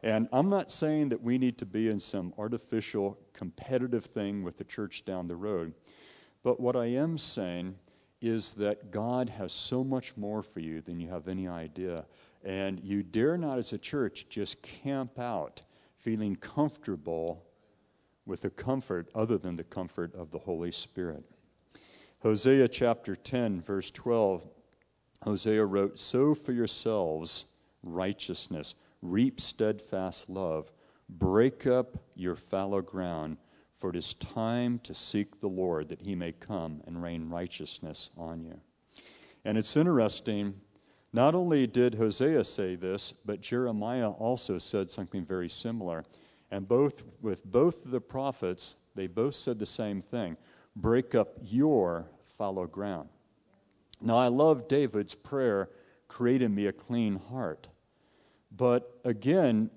And I'm not saying that we need to be in some artificial competitive thing with the church down the road, but what I am saying is that God has so much more for you than you have any idea. And you dare not, as a church, just camp out feeling comfortable with the comfort other than the comfort of the Holy Spirit. Hosea chapter 10, verse 12, Hosea wrote, Sow for yourselves righteousness, reap steadfast love, break up your fallow ground for it is time to seek the Lord that he may come and rain righteousness on you. And it's interesting, not only did Hosea say this, but Jeremiah also said something very similar. And both with both the prophets, they both said the same thing break up your fallow ground. Now, I love David's prayer, create in me a clean heart. But again,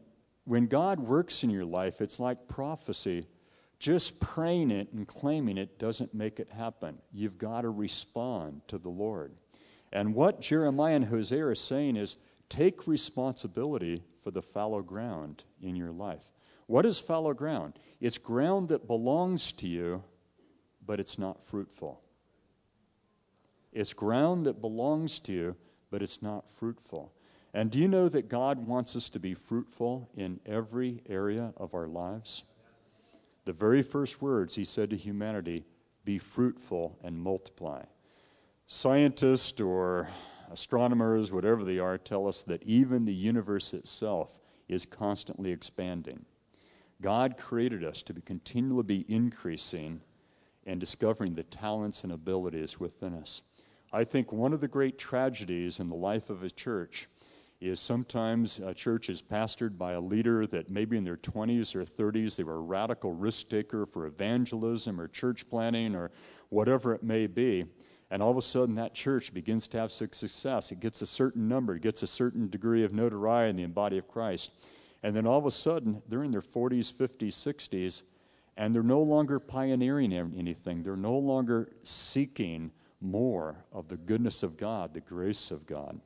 when God works in your life, it's like prophecy. Just praying it and claiming it doesn't make it happen. You've got to respond to the Lord. And what Jeremiah and Hosea are saying is take responsibility for the fallow ground in your life. What is fallow ground? It's ground that belongs to you, but it's not fruitful. It's ground that belongs to you, but it's not fruitful. And do you know that God wants us to be fruitful in every area of our lives? the very first words he said to humanity be fruitful and multiply. Scientists or astronomers, whatever they are, tell us that even the universe itself is constantly expanding. God created us to be continually be increasing and discovering the talents and abilities within us. I think one of the great tragedies in the life of a church is sometimes a church is pastored by a leader that maybe in their 20s or 30s they were a radical risk taker for evangelism or church planning or whatever it may be. And all of a sudden, that church begins to have success. It gets a certain number, it gets a certain degree of notoriety in the body of Christ. And then all of a sudden, they're in their 40s, 50s, 60s, and they're no longer pioneering anything. They're no longer seeking more of the goodness of God, the grace of God.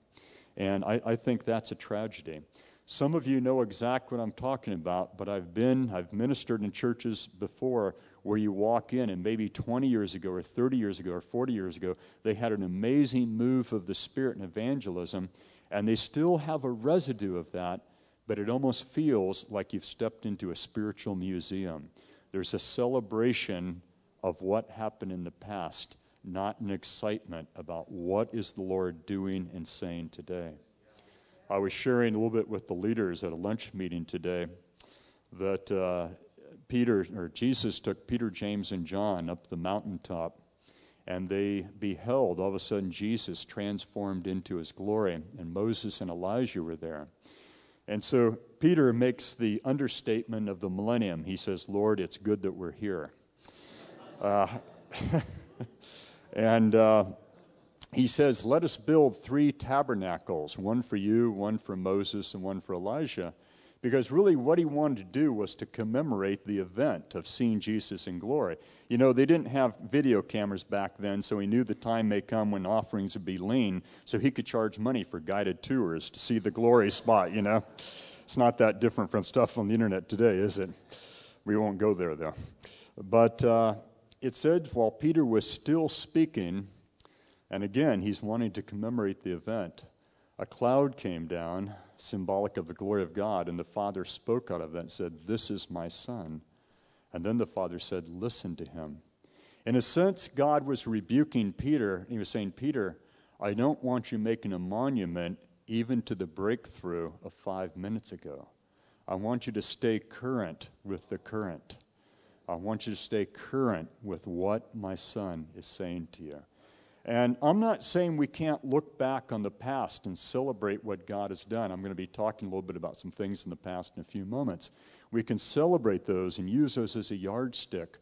And I, I think that's a tragedy. Some of you know exactly what I'm talking about, but I've been, I've ministered in churches before where you walk in and maybe 20 years ago or 30 years ago or 40 years ago, they had an amazing move of the Spirit in evangelism, and they still have a residue of that, but it almost feels like you've stepped into a spiritual museum. There's a celebration of what happened in the past not an excitement about what is the Lord doing and saying today. I was sharing a little bit with the leaders at a lunch meeting today that uh, Peter or Jesus took Peter, James, and John up the mountaintop, and they beheld all of a sudden Jesus transformed into his glory, and Moses and Elijah were there. And so Peter makes the understatement of the millennium. He says, Lord, it's good that we're here. Uh, And uh, he says, Let us build three tabernacles one for you, one for Moses, and one for Elijah. Because really, what he wanted to do was to commemorate the event of seeing Jesus in glory. You know, they didn't have video cameras back then, so he knew the time may come when offerings would be lean, so he could charge money for guided tours to see the glory spot, you know. It's not that different from stuff on the internet today, is it? We won't go there, though. But uh, it said while Peter was still speaking, and again, he's wanting to commemorate the event, a cloud came down, symbolic of the glory of God, and the Father spoke out of that and said, This is my Son. And then the Father said, Listen to him. In a sense, God was rebuking Peter. He was saying, Peter, I don't want you making a monument even to the breakthrough of five minutes ago. I want you to stay current with the current. I want you to stay current with what my son is saying to you. And I'm not saying we can't look back on the past and celebrate what God has done. I'm going to be talking a little bit about some things in the past in a few moments. We can celebrate those and use those as a yardstick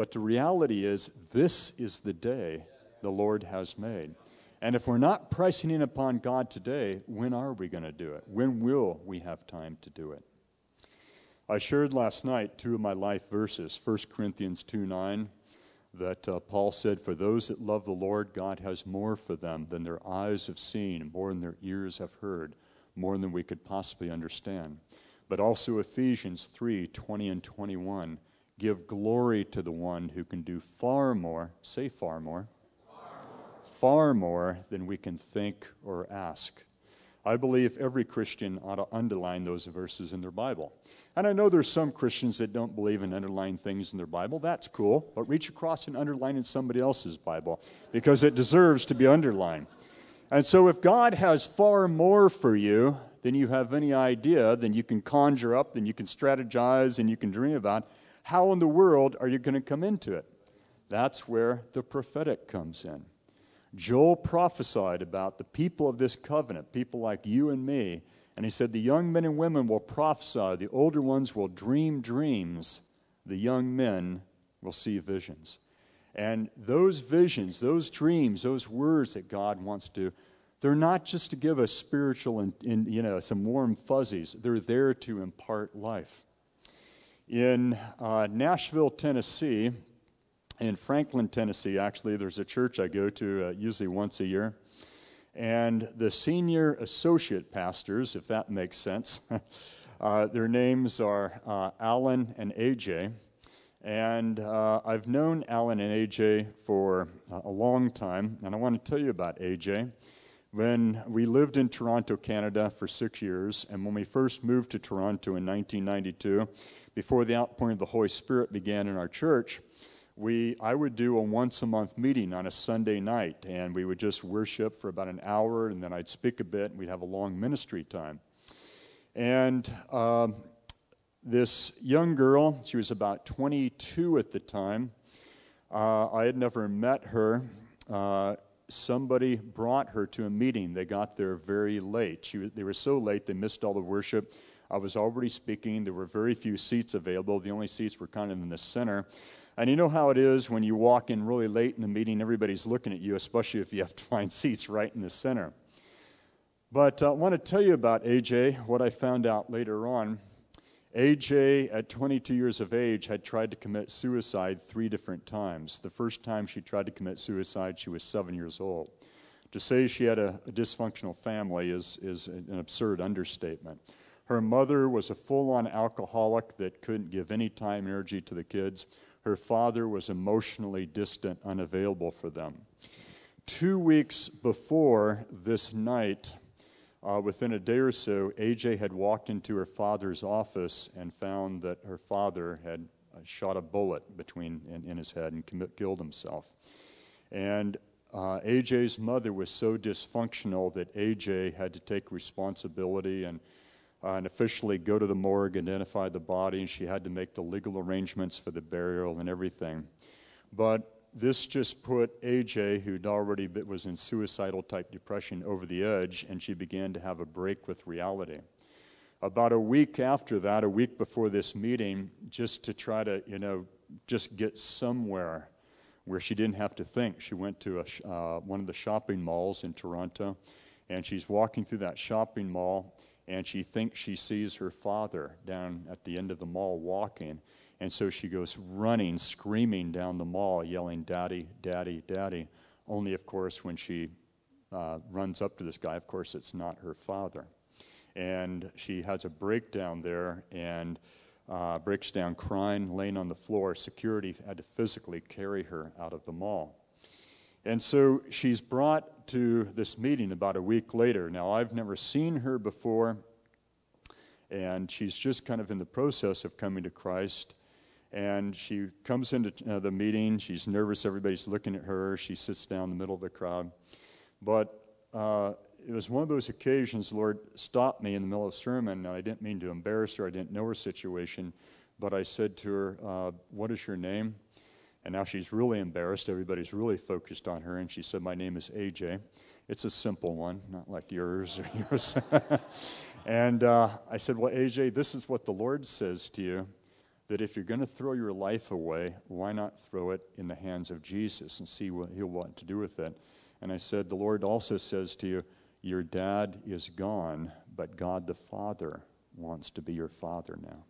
but the reality is, this is the day the Lord has made. And if we're not pressing in upon God today, when are we going to do it? When will we have time to do it? I shared last night two of my life verses 1 Corinthians 2 9, that uh, Paul said, For those that love the Lord, God has more for them than their eyes have seen, more than their ears have heard, more than we could possibly understand. But also Ephesians 3 20 and 21 give glory to the one who can do far more, say far more, far more, far more than we can think or ask. I believe every Christian ought to underline those verses in their Bible. And I know there's some Christians that don't believe in underlining things in their Bible. That's cool. But reach across and underline in somebody else's Bible because it deserves to be underlined. And so if God has far more for you than you have any idea, than you can conjure up, than you can strategize, and you can dream about, how in the world are you going to come into it? That's where the prophetic comes in. Joel prophesied about the people of this covenant, people like you and me, and he said, The young men and women will prophesy, the older ones will dream dreams, the young men will see visions. And those visions, those dreams, those words that God wants to, they're not just to give us spiritual and, and you know some warm fuzzies. They're there to impart life in uh, Nashville, Tennessee, in Franklin, Tennessee, actually, there's a church I go to uh, usually once a year. And the senior associate pastors, if that makes sense, uh, their names are uh, Alan and AJ. And uh, I've known Alan and AJ for a long time, and I want to tell you about AJ. When we lived in Toronto, Canada for six years, and when we first moved to Toronto in 1992, before the outpouring of the Holy Spirit began in our church, we I would do a once a month meeting on a Sunday night, and we would just worship for about an hour, and then I'd speak a bit, and we'd have a long ministry time. And um, this young girl, she was about 22 at the time. Uh, I had never met her. Uh, somebody brought her to a meeting. They got there very late. She, they were so late they missed all the worship. I was already speaking. There were very few seats available. The only seats were kind of in the center. And you know how it is when you walk in really late in the meeting, everybody's looking at you, especially if you have to find seats right in the center. But uh, I want to tell you about AJ, what I found out later on. AJ, at 22 years of age, had tried to commit suicide three different times. The first time she tried to commit suicide, she was seven years old. To say she had a, a dysfunctional family is, is an absurd understatement. Her mother was a full on alcoholic that couldn't give any time energy to the kids. Her father was emotionally distant, unavailable for them. Two weeks before this night, uh, within a day or so, AJ had walked into her father's office and found that her father had uh, shot a bullet between in, in his head and commit, killed himself. And uh, AJ's mother was so dysfunctional that AJ had to take responsibility and uh, and officially go to the morgue, identify the body, and she had to make the legal arrangements for the burial and everything. But this just put AJ, who'd already was in suicidal type depression, over the edge, and she began to have a break with reality. About a week after that, a week before this meeting, just to try to, you know, just get somewhere where she didn't have to think, she went to a, uh, one of the shopping malls in Toronto, and she's walking through that shopping mall and she thinks she sees her father down at the end of the mall walking. And so she goes running, screaming down the mall, yelling, Daddy, Daddy, Daddy. Only, of course, when she uh, runs up to this guy, of course, it's not her father. And she has a breakdown there and uh, breaks down crying, laying on the floor. Security had to physically carry her out of the mall. And so she's brought to this meeting about a week later. Now, I've never seen her before, and she's just kind of in the process of coming to Christ. And she comes into uh, the meeting. She's nervous. Everybody's looking at her. She sits down in the middle of the crowd. But uh, it was one of those occasions the Lord stopped me in the middle of sermon. And I didn't mean to embarrass her. I didn't know her situation. But I said to her, uh, What is your name? And now she's really embarrassed. Everybody's really focused on her. And she said, My name is AJ. It's a simple one, not like yours or yours. and uh, I said, Well, AJ, this is what the Lord says to you that if you're going to throw your life away, why not throw it in the hands of Jesus and see what he'll want to do with it? And I said, The Lord also says to you, Your dad is gone, but God the Father wants to be your father now.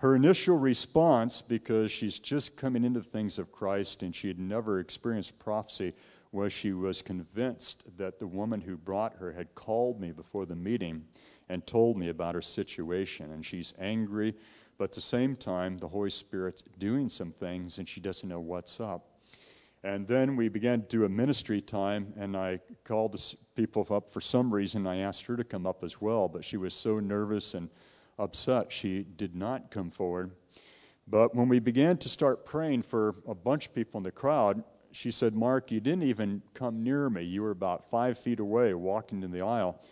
Her initial response, because she's just coming into the things of Christ and she had never experienced prophecy, was she was convinced that the woman who brought her had called me before the meeting and told me about her situation. And she's angry, but at the same time, the Holy Spirit's doing some things and she doesn't know what's up. And then we began to do a ministry time, and I called the people up for some reason. I asked her to come up as well, but she was so nervous and upset she did not come forward. But when we began to start praying for a bunch of people in the crowd, she said, Mark, you didn't even come near me. You were about five feet away walking in the aisle.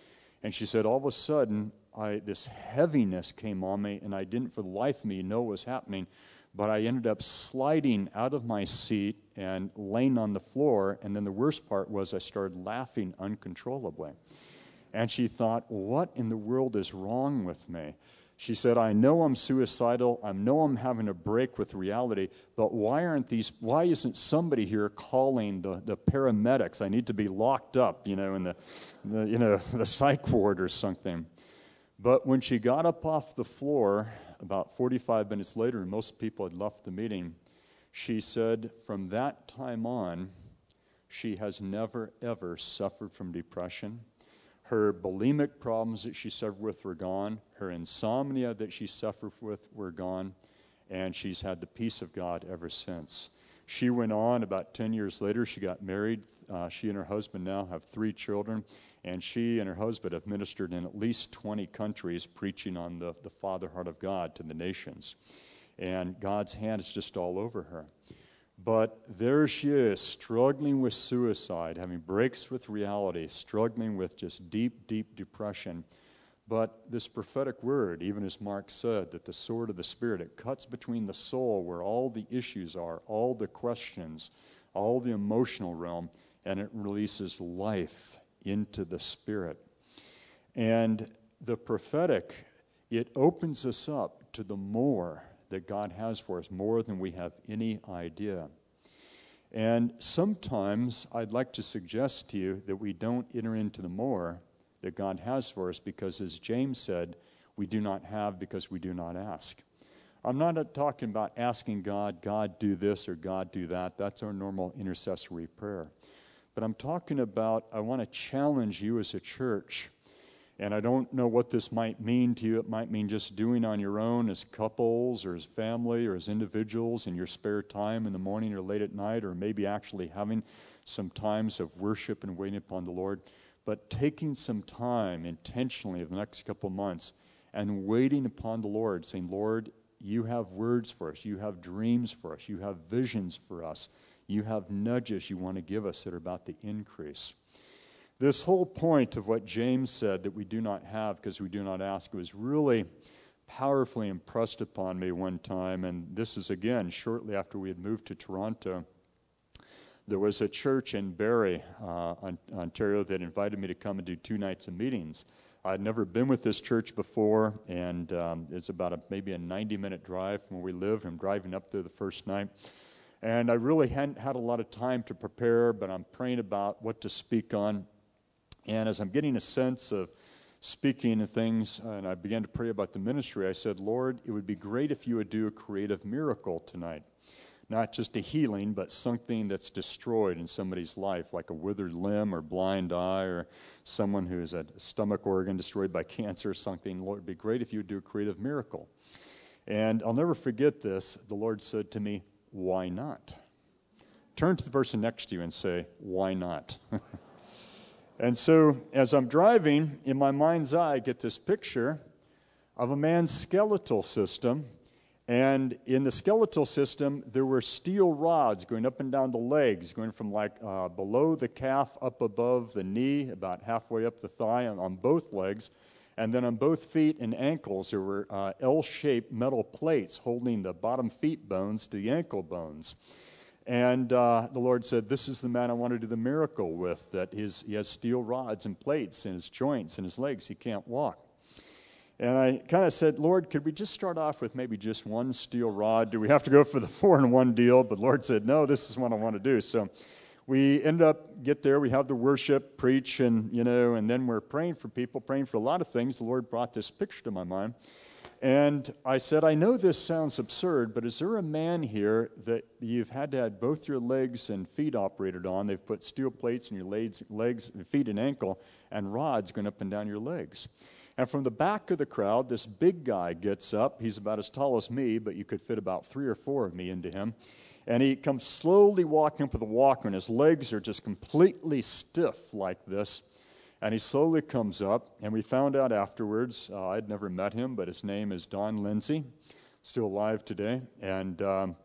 And she said, all of a sudden, I, this heaviness came on me, and I didn't for the life of me know what was happening. But I ended up sliding out of my seat and laying on the floor. And then the worst part was I started laughing uncontrollably. And she thought, what in the world is wrong with me? She said, I know I'm suicidal. I know I'm having a break with reality, but why aren't these, why isn't somebody here calling the, the paramedics? I need to be locked up, you know, in the, the, you know, the psych ward or something. But when she got up off the floor, about 45 minutes later, and most people had left the meeting, she said, from that time on, she has never, ever suffered from depression. Her bulimic problems that she suffered with were gone. Her insomnia that she suffered with were gone. And she's had the peace of God ever since. She went on about 10 years later. She got married. Uh, she and her husband now have three children. And she and her husband have ministered in at least 20 countries, preaching on the, the Father heart of God to the nations. And God's hand is just all over her. But there she is, struggling with suicide, having breaks with reality, struggling with just deep, deep depression. But this prophetic word, even as Mark said, that the sword of the Spirit, it cuts between the soul where all the issues are, all the questions, all the emotional realm, and it releases life into the Spirit. And the prophetic, it opens us up to the more that God has for us, more than we have any idea. And sometimes I'd like to suggest to you that we don't enter into the more that God has for us because, as James said, we do not have because we do not ask. I'm not talking about asking God, God, do this or God, do that. That's our normal intercessory prayer. But I'm talking about, I want to challenge you as a church and I don't know what this might mean to you. It might mean just doing on your own as couples or as family or as individuals in your spare time in the morning or late at night, or maybe actually having some times of worship and waiting upon the Lord. But taking some time intentionally of the next couple months and waiting upon the Lord, saying, Lord, you have words for us, you have dreams for us, you have visions for us, you have nudges you want to give us that are about the increase. This whole point of what James said that we do not have because we do not ask was really powerfully impressed upon me one time. And this is again shortly after we had moved to Toronto. There was a church in Barrie, uh, Ontario, that invited me to come and do two nights of meetings. I'd never been with this church before, and um, it's about a, maybe a 90 minute drive from where we live. I'm driving up there the first night. And I really hadn't had a lot of time to prepare, but I'm praying about what to speak on. And as I'm getting a sense of speaking and things, and I began to pray about the ministry, I said, Lord, it would be great if you would do a creative miracle tonight. Not just a healing, but something that's destroyed in somebody's life, like a withered limb or blind eye, or someone who has a stomach organ destroyed by cancer or something. Lord, it'd be great if you would do a creative miracle. And I'll never forget this. The Lord said to me, Why not? Turn to the person next to you and say, Why not? And so, as I'm driving, in my mind's eye, I get this picture of a man's skeletal system, And in the skeletal system, there were steel rods going up and down the legs, going from like uh, below the calf up above the knee, about halfway up the thigh on, on both legs. And then on both feet and ankles, there were uh, L shaped metal plates holding the bottom feet bones to the ankle bones. And uh, the Lord said, This is the man I want to do the miracle with, that his, he has steel rods and plates in his joints and his legs. He can't walk. And I kind of said, Lord, could we just start off with maybe just one steel rod? Do we have to go for the four in one deal? But Lord said, no, this is what I want to do. So we end up get there. We have the worship, preach, and you know, and then we're praying for people, praying for a lot of things. The Lord brought this picture to my mind, and I said, I know this sounds absurd, but is there a man here that you've had to have both your legs and feet operated on? They've put steel plates in your legs, legs, feet, and ankle, and rods going up and down your legs. And from the back of the crowd, this big guy gets up. He's about as tall as me, but you could fit about three or four of me into him. And he comes slowly walking up with a walker, and his legs are just completely stiff like this. And he slowly comes up, and we found out afterwards, uh, I'd never met him, but his name is Don Lindsay, still alive today. And um,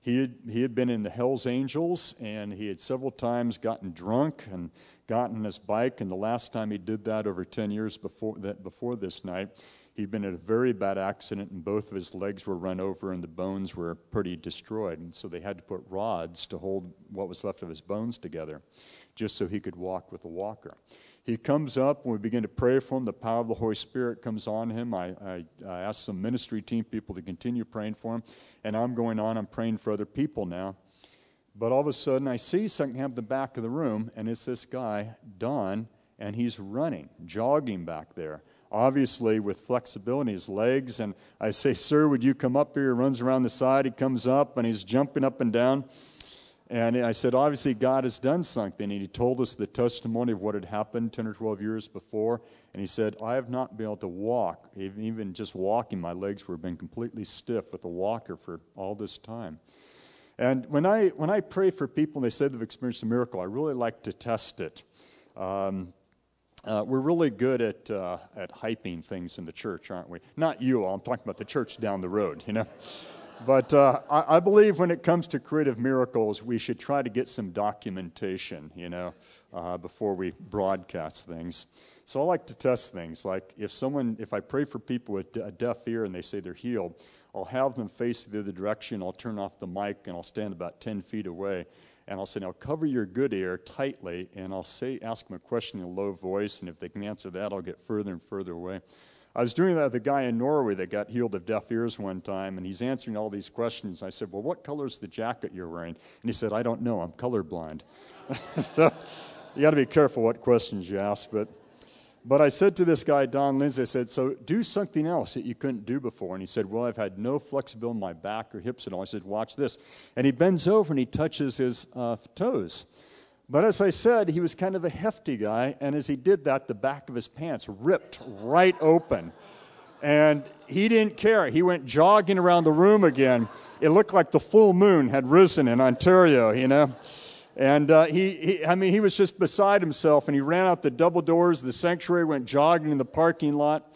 he, had, he had been in the Hells Angels, and he had several times gotten drunk and gotten his bike, and the last time he did that over 10 years before, that, before this night, he'd been in a very bad accident, and both of his legs were run over, and the bones were pretty destroyed. And so they had to put rods to hold what was left of his bones together, just so he could walk with a walker. He comes up, and we begin to pray for him. The power of the Holy Spirit comes on him. I, I, I asked some ministry team people to continue praying for him, and I'm going on, I'm praying for other people now. But all of a sudden, I see something happen at the back of the room, and it's this guy, Don, and he's running, jogging back there, obviously with flexibility in his legs. And I say, Sir, would you come up here? He runs around the side. He comes up, and he's jumping up and down. And I said, obviously, God has done something. And he told us the testimony of what had happened 10 or 12 years before. And he said, I have not been able to walk. Even just walking, my legs were been completely stiff with a walker for all this time. And when I, when I pray for people and they say they've experienced a miracle, I really like to test it. Um, uh, we're really good at, uh, at hyping things in the church, aren't we? Not you all, I'm talking about the church down the road, you know? But uh, I, I, believe when it comes to creative miracles, we should try to get some documentation, you know, uh, before we broadcast things. So I like to test things. Like if someone, if I pray for people with a deaf ear and they say they're healed, I'll have them face the other direction. I'll turn off the mic and I'll stand about 10 feet away. And I'll say, now cover your good ear tightly. And I'll say, ask them a question in a low voice. And if they can answer that, I'll get further and further away. I was doing that with a guy in Norway that got healed of deaf ears one time, and he's answering all these questions. I said, Well, what color is the jacket you're wearing? And he said, I don't know. I'm colorblind. so you got to be careful what questions you ask. But but I said to this guy, Don Lindsay, I said, so do something else that you couldn't do before. And he said, well, I've had no flexibility in my back or hips at all. I said, watch this. And he bends over and he touches his uh, toes. But as I said, he was kind of a hefty guy. And as he did that, the back of his pants ripped right open. And he didn't care. He went jogging around the room again. It looked like the full moon had risen in Ontario, you know. And uh, he, he, I mean, he was just beside himself, and he ran out the double doors of the sanctuary, went jogging in the parking lot.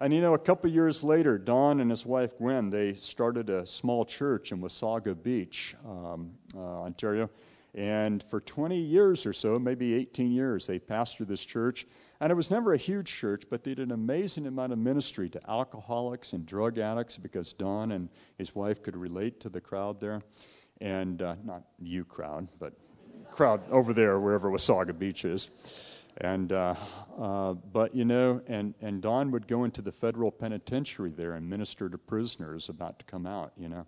And you know, a couple years later, Don and his wife Gwen, they started a small church in Wasaga Beach, um, uh, Ontario. And for 20 years or so, maybe 18 years, they pastored this church. And it was never a huge church, but they did an amazing amount of ministry to alcoholics and drug addicts because Don and his wife could relate to the crowd there. And uh, not you crowd, but crowd over there, wherever Wasaga Beach is. And, uh, uh, but you know, and, and Don would go into the federal penitentiary there and minister to prisoners about to come out, you know.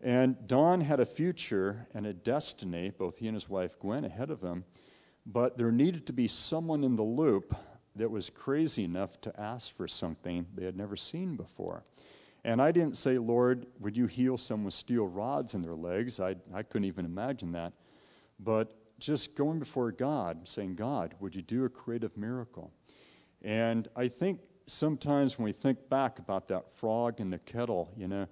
And Don had a future and a destiny, both he and his wife Gwen, ahead of him. But there needed to be someone in the loop that was crazy enough to ask for something they had never seen before. And I didn't say, Lord, would you heal someone with steel rods in their legs? I, I couldn't even imagine that but just going before God, saying, God, would you do a creative miracle? And I think sometimes when we think back about that frog in the kettle, you know,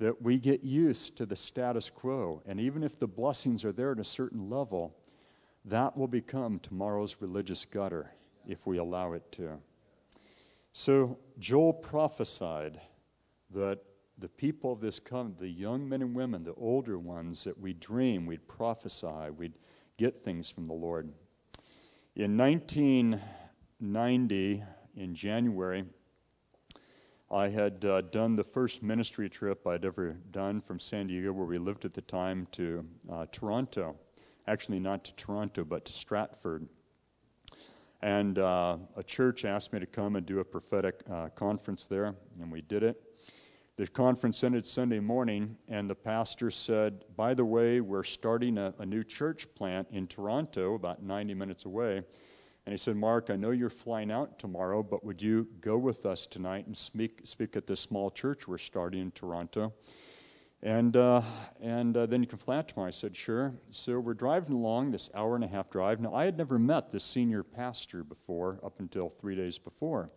that we get used to the status quo. And even if the blessings are there at a certain level, that will become tomorrow's religious gutter if we allow it to. So Joel prophesied that the people of this covenant, the young men and women, the older ones, that we'd dream, we'd prophesy, we'd get things from the Lord. In 1990, in January, I had uh, done the first ministry trip I'd ever done from San Diego, where we lived at the time, to uh, Toronto. Actually, not to Toronto, but to Stratford. And uh, a church asked me to come and do a prophetic uh, conference there, and we did it. The conference ended Sunday morning, and the pastor said, By the way, we're starting a, a new church plant in Toronto, about 90 minutes away. And he said, Mark, I know you're flying out tomorrow, but would you go with us tonight and speak, speak at this small church we're starting in Toronto? And, uh, and uh, then you can fly out tomorrow. I said, sure. So we're driving along this hour and a half drive. Now, I had never met this senior pastor before, up until three days before.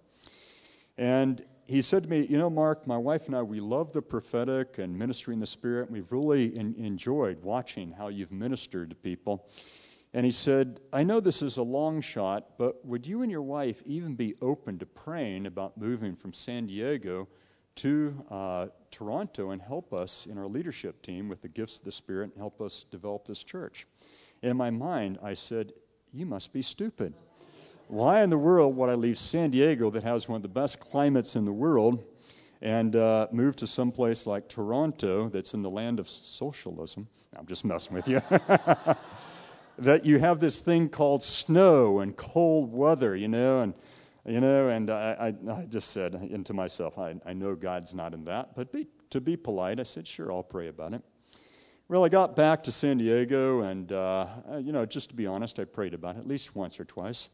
And he said to me, You know, Mark, my wife and I, we love the prophetic and ministry in the Spirit. And We've really in, enjoyed watching how you've ministered to people. And he said, I know this is a long shot, but would you and your wife even be open to praying about moving from San Diego to uh, Toronto and help us in our leadership team with the gifts of the Spirit and help us develop this church? And In my mind, I said, You must be stupid. Why in the world would I leave San Diego that has one of the best climates in the world and uh, move to some place like Toronto that's in the land of socialism? I'm just messing with you. that you have this thing called snow and cold weather, you know, and you know, and I, I, I just said into myself, I, I know God's not in that, but be, to be polite, I said, sure, I'll pray about it. Well, I got back to San Diego, and uh, you know, just to be honest, I prayed about it at least once or twice.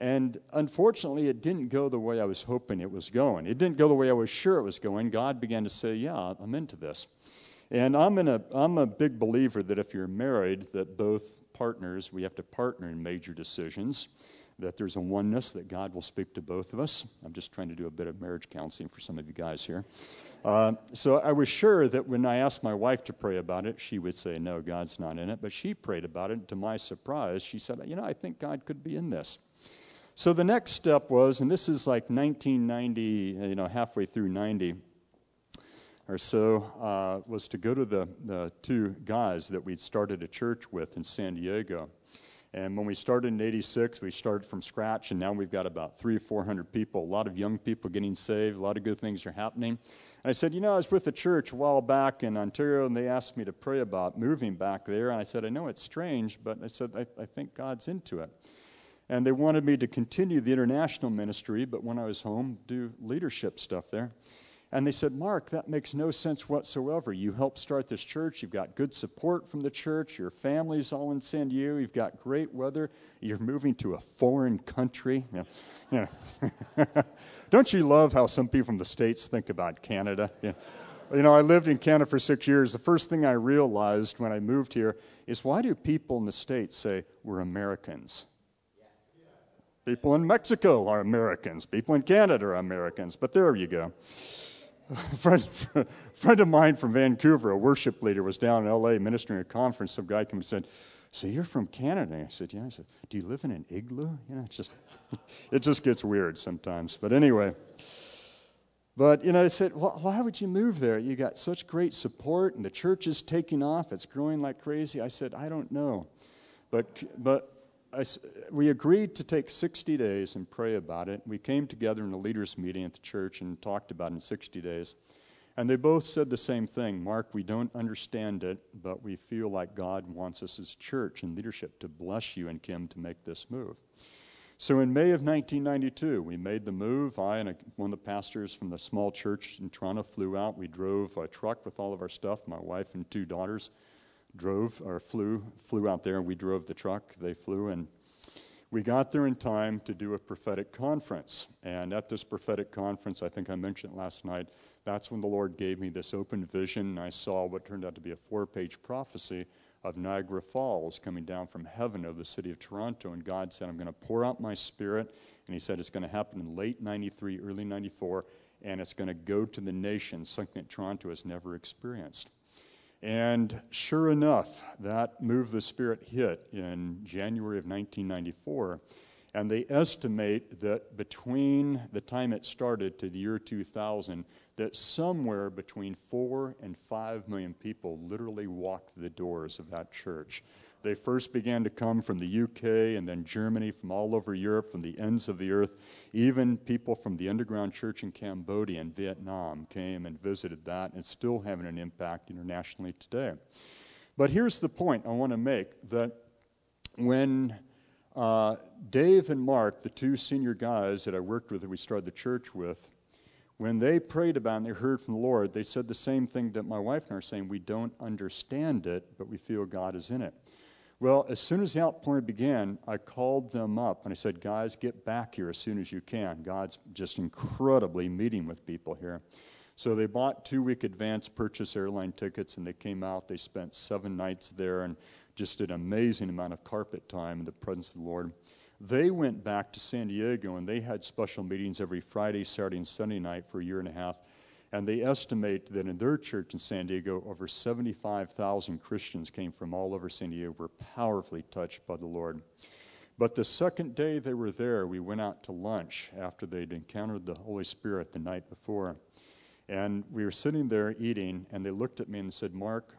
And unfortunately, it didn't go the way I was hoping it was going. It didn't go the way I was sure it was going. God began to say, "Yeah, I'm into this." And I'm in a I'm a big believer that if you're married, that both partners, we have to partner in major decisions, that there's a oneness, that God will speak to both of us. I'm just trying to do a bit of marriage counseling for some of you guys here. Uh, so I was sure that when I asked my wife to pray about it, she would say, No, God's not in it. But she prayed about it. To my surprise, she said, You know, I think God could be in this. So the next step was, and this is like 1990, you know, halfway through 90 or so uh, was to go to the, the two guys that we'd started a church with in San Diego. And when we started in 86, we started from scratch, and now we've got about three or 400 people, a lot of young people getting saved, a lot of good things are happening. And I said, You know, I was with a church a while back in Ontario, and they asked me to pray about moving back there. And I said, I know it's strange, but I said, I, I think God's into it. And they wanted me to continue the international ministry, but when I was home, do leadership stuff there. And they said, Mark, that makes no sense whatsoever. You helped start this church. You've got good support from the church. Your family's all in San Diego. You've got great weather. You're moving to a foreign country. Don't you love how some people from the States think about Canada? Yeah. You know, I lived in Canada for six years. The first thing I realized when I moved here is why do people in the States say we're Americans? People in Mexico are Americans. People in Canada are Americans. But there you go. Friend, friend of mine from Vancouver, a worship leader, was down in LA ministering a conference. Some guy came and said, So you're from Canada? I said, Yeah. I said, Do you live in an igloo? You know, it's just, it just gets weird sometimes. But anyway, but, you know, I said, well, why would you move there? You got such great support, and the church is taking off. It's growing like crazy. I said, I don't know. But, but I, we agreed to take 60 days and pray about it. We came together in a leaders' meeting at the church and talked about it in 60 days. And they both said the same thing Mark, we don't understand it, but we feel like God wants us as church and leadership to bless you and Kim to make this move. So in May of 1992, we made the move. I and a, one of the pastors from the small church in Toronto flew out. We drove a truck with all of our stuff, my wife and two daughters drove or flew flew out there and we drove the truck. They flew and we got there in time to do a prophetic conference. And at this prophetic conference i think i mentioned last night that's when the lord gave me this open vision. And i saw what turned out to be a four page prophecy of niagara falls coming down from heaven over the city of toronto. And god said i'm going to pour out my spirit. And he said it's going to happen in late 93 early 94 and it's going to go to the nation, something that toronto has never experienced and sure enough, that move the Spirit hit in January of 1994. And they estimate that between the time it started to the year 2000, that somewhere between four and five million people literally walked the doors of that church. They first began to come from the UK and then Germany, from all over Europe, from the ends of the earth. Even people from the underground church in Cambodia and Vietnam came and visited that, and still having an impact internationally today. But here's the point I want to make that when uh, Dave and Mark, the two senior guys that I worked with that we started the church with, when they prayed about and they heard from the Lord, they said the same thing that my wife and I are saying. We don't understand it, but we feel God is in it. Well, as soon as the outpouring began, I called them up and I said, Guys, get back here as soon as you can. God's just incredibly meeting with people here. So they bought two week advance purchase airline tickets and they came out. They spent seven nights there and just an amazing amount of carpet time in the presence of the Lord. They went back to San Diego and they had special meetings every Friday, Saturday, and Sunday night for a year and a half. And they estimate that in their church in San Diego, over 75,000 Christians came from all over San Diego, were powerfully touched by the Lord. But the second day they were there, we went out to lunch after they'd encountered the Holy Spirit the night before. And we were sitting there eating, and they looked at me and said, Mark,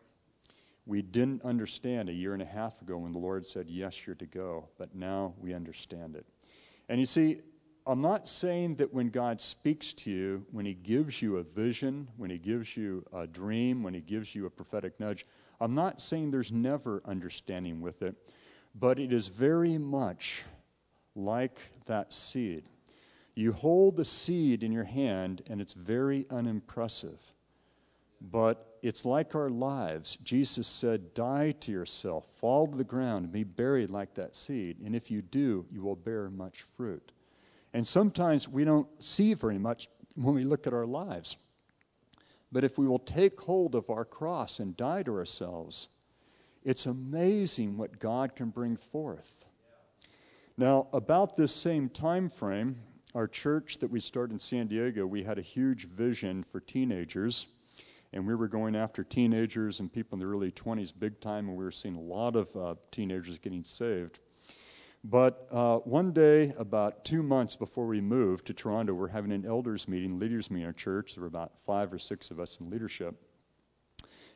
we didn't understand a year and a half ago when the Lord said, Yes, you're to go, but now we understand it. And you see, I'm not saying that when God speaks to you, when He gives you a vision, when He gives you a dream, when He gives you a prophetic nudge, I'm not saying there's never understanding with it, but it is very much like that seed. You hold the seed in your hand, and it's very unimpressive. But it's like our lives. Jesus said, Die to yourself, fall to the ground, and be buried like that seed. And if you do, you will bear much fruit. And sometimes we don't see very much when we look at our lives. But if we will take hold of our cross and die to ourselves, it's amazing what God can bring forth. Now, about this same time frame, our church that we started in San Diego, we had a huge vision for teenagers and we were going after teenagers and people in their early 20s big time, and we were seeing a lot of uh, teenagers getting saved. But uh, one day, about two months before we moved to Toronto, we're having an elders meeting, leaders meeting in our church. There were about five or six of us in leadership.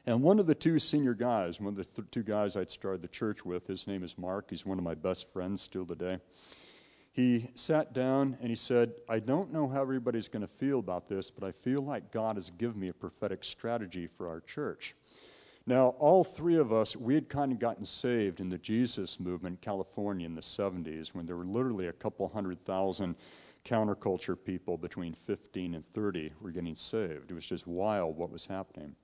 And one of the two senior guys, one of the th- two guys I'd started the church with, his name is Mark. He's one of my best friends still today he sat down and he said, I don't know how everybody's going to feel about this, but I feel like God has given me a prophetic strategy for our church. Now, all three of us, we had kind of gotten saved in the Jesus movement in California in the 70s when there were literally a couple hundred thousand counterculture people between 15 and 30 were getting saved. It was just wild what was happening.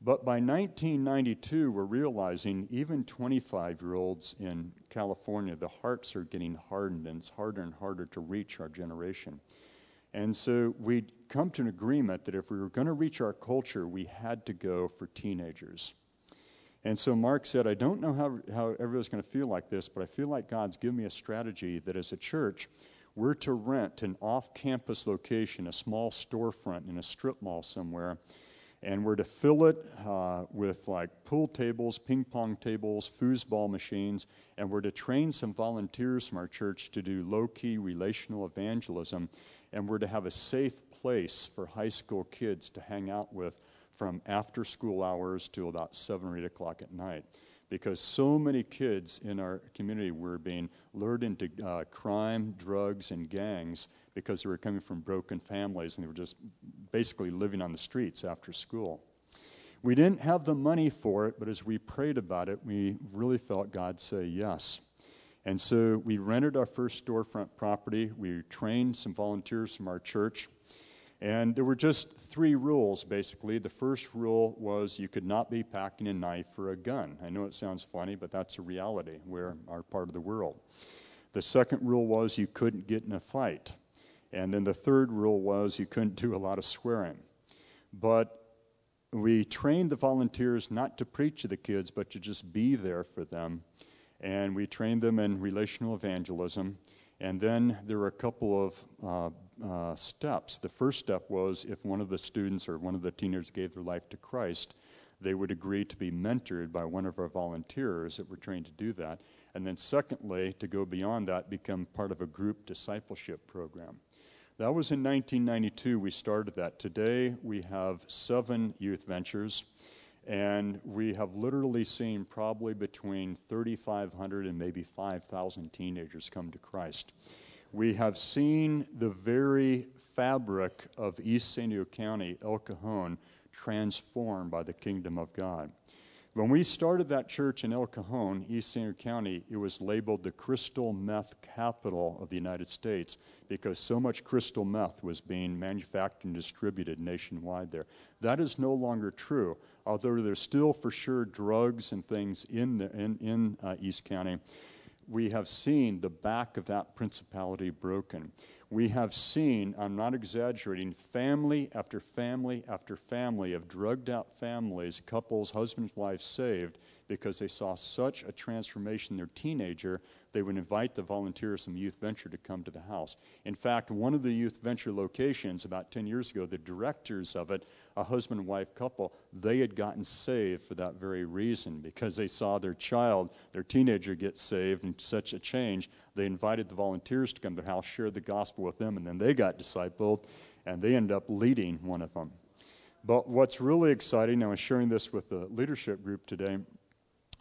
But by 1992, we're realizing even 25 year olds in California, the hearts are getting hardened and it's harder and harder to reach our generation. And so we'd come to an agreement that if we were going to reach our culture, we had to go for teenagers. And so Mark said, I don't know how, how everybody's going to feel like this, but I feel like God's given me a strategy that as a church, we're to rent an off campus location, a small storefront in a strip mall somewhere and we're to fill it uh, with like pool tables, ping pong tables, foosball machines, and we're to train some volunteers from our church to do low key relational evangelism, and we're to have a safe place for high school kids to hang out with from after school hours to about 7 or 8 o'clock at night because so many kids in our community were being lured into uh, crime, drugs, and gangs because they were coming from broken families and they were just basically living on the streets after school. We didn't have the money for it, but as we prayed about it, we really felt God say yes. And so we rented our first storefront property. We trained some volunteers from our church. And there were just three rules, basically. The first rule was you could not be packing a knife or a gun. I know it sounds funny, but that's a reality. We're our part of the world. The second rule was you couldn't get in a fight. And then the third rule was you couldn't do a lot of swearing. But we trained the volunteers not to preach to the kids, but to just be there for them. And we trained them in relational evangelism. And then there were a couple of uh, uh, steps. The first step was if one of the students or one of the teenagers gave their life to Christ, they would agree to be mentored by one of our volunteers that were trained to do that. And then, secondly, to go beyond that, become part of a group discipleship program. That was in 1992 we started that. Today we have seven youth ventures, and we have literally seen probably between 3,500 and maybe 5,000 teenagers come to Christ. We have seen the very fabric of East San Diego County, El Cajon, transformed by the kingdom of God. When we started that church in El Cajon, East Diego County, it was labeled the crystal meth capital of the United States because so much crystal meth was being manufactured and distributed nationwide there. That is no longer true, although there's still for sure drugs and things in, the, in, in uh, East County. We have seen the back of that principality broken we have seen, I'm not exaggerating, family after family after family of drugged out families, couples, husbands, wives saved because they saw such a transformation in their teenager, they would invite the volunteers from Youth Venture to come to the house. In fact, one of the Youth Venture locations about 10 years ago, the directors of it, a husband and wife couple, they had gotten saved for that very reason because they saw their child, their teenager, get saved and such a change. They invited the volunteers to come to the house, share the gospel with them, and then they got discipled, and they ended up leading one of them. But what's really exciting, I was sharing this with the leadership group today,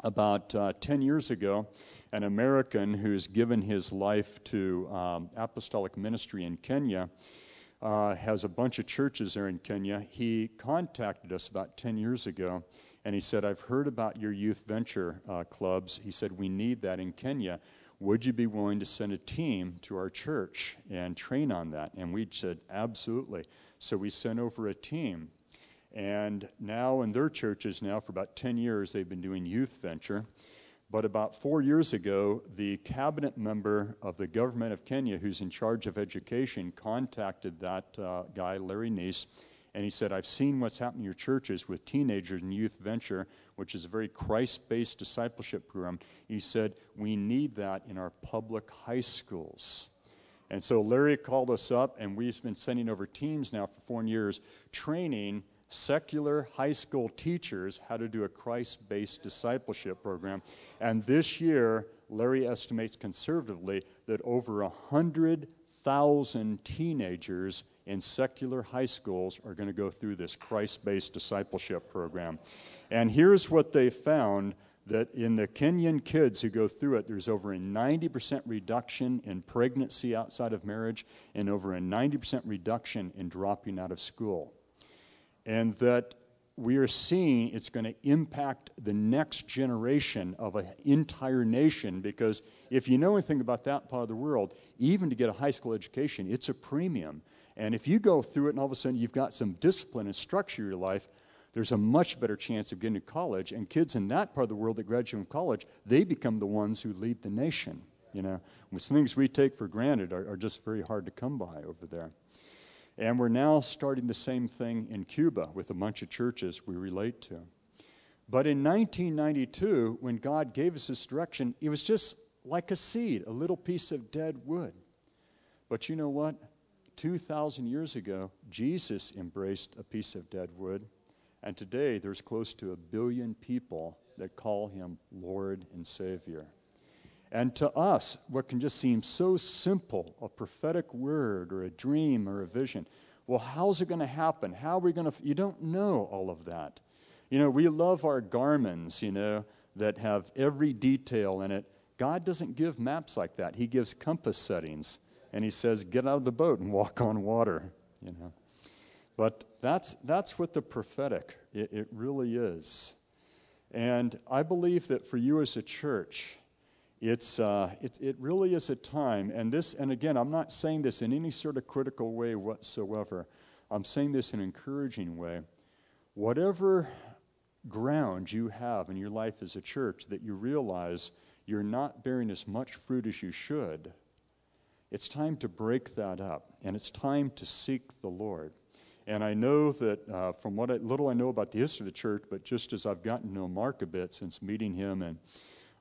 about uh, 10 years ago, an American who's given his life to um, apostolic ministry in Kenya uh, has a bunch of churches there in Kenya. He contacted us about 10 years ago and he said, I've heard about your youth venture uh, clubs. He said, We need that in Kenya. Would you be willing to send a team to our church and train on that? And we said, Absolutely. So we sent over a team. And now in their churches, now for about 10 years, they've been doing youth venture. But about four years ago, the cabinet member of the government of Kenya, who's in charge of education, contacted that uh, guy, Larry Neese, and he said, I've seen what's happening in your churches with teenagers and youth venture, which is a very Christ based discipleship program. He said, We need that in our public high schools. And so Larry called us up, and we've been sending over teams now for four years training secular high school teachers how to do a Christ based discipleship program. And this year, Larry estimates conservatively that over 100,000 teenagers in secular high schools are going to go through this Christ based discipleship program. And here's what they found that in the Kenyan kids who go through it, there's over a 90% reduction in pregnancy outside of marriage and over a 90% reduction in dropping out of school and that we are seeing it's going to impact the next generation of an entire nation because if you know anything about that part of the world, even to get a high school education, it's a premium. And if you go through it and all of a sudden you've got some discipline and structure in your life, there's a much better chance of getting to college. And kids in that part of the world that graduate from college, they become the ones who lead the nation. You know, some things we take for granted are, are just very hard to come by over there. And we're now starting the same thing in Cuba with a bunch of churches we relate to. But in 1992, when God gave us this direction, it was just like a seed, a little piece of dead wood. But you know what? 2,000 years ago, Jesus embraced a piece of dead wood. And today, there's close to a billion people that call him Lord and Savior. And to us, what can just seem so simple a prophetic word or a dream or a vision well, how's it going to happen? How are we going to? You don't know all of that. You know, we love our Garmins, you know, that have every detail in it. God doesn't give maps like that. He gives compass settings, and He says, "Get out of the boat and walk on water." You know, but that's that's what the prophetic it, it really is, and I believe that for you as a church, it's, uh, it, it really is a time, and this, and again, I'm not saying this in any sort of critical way whatsoever. I'm saying this in an encouraging way. Whatever ground you have in your life as a church that you realize you're not bearing as much fruit as you should, it's time to break that up, and it's time to seek the Lord. And I know that uh, from what I, little I know about the history of the church, but just as I've gotten to know Mark a bit since meeting him and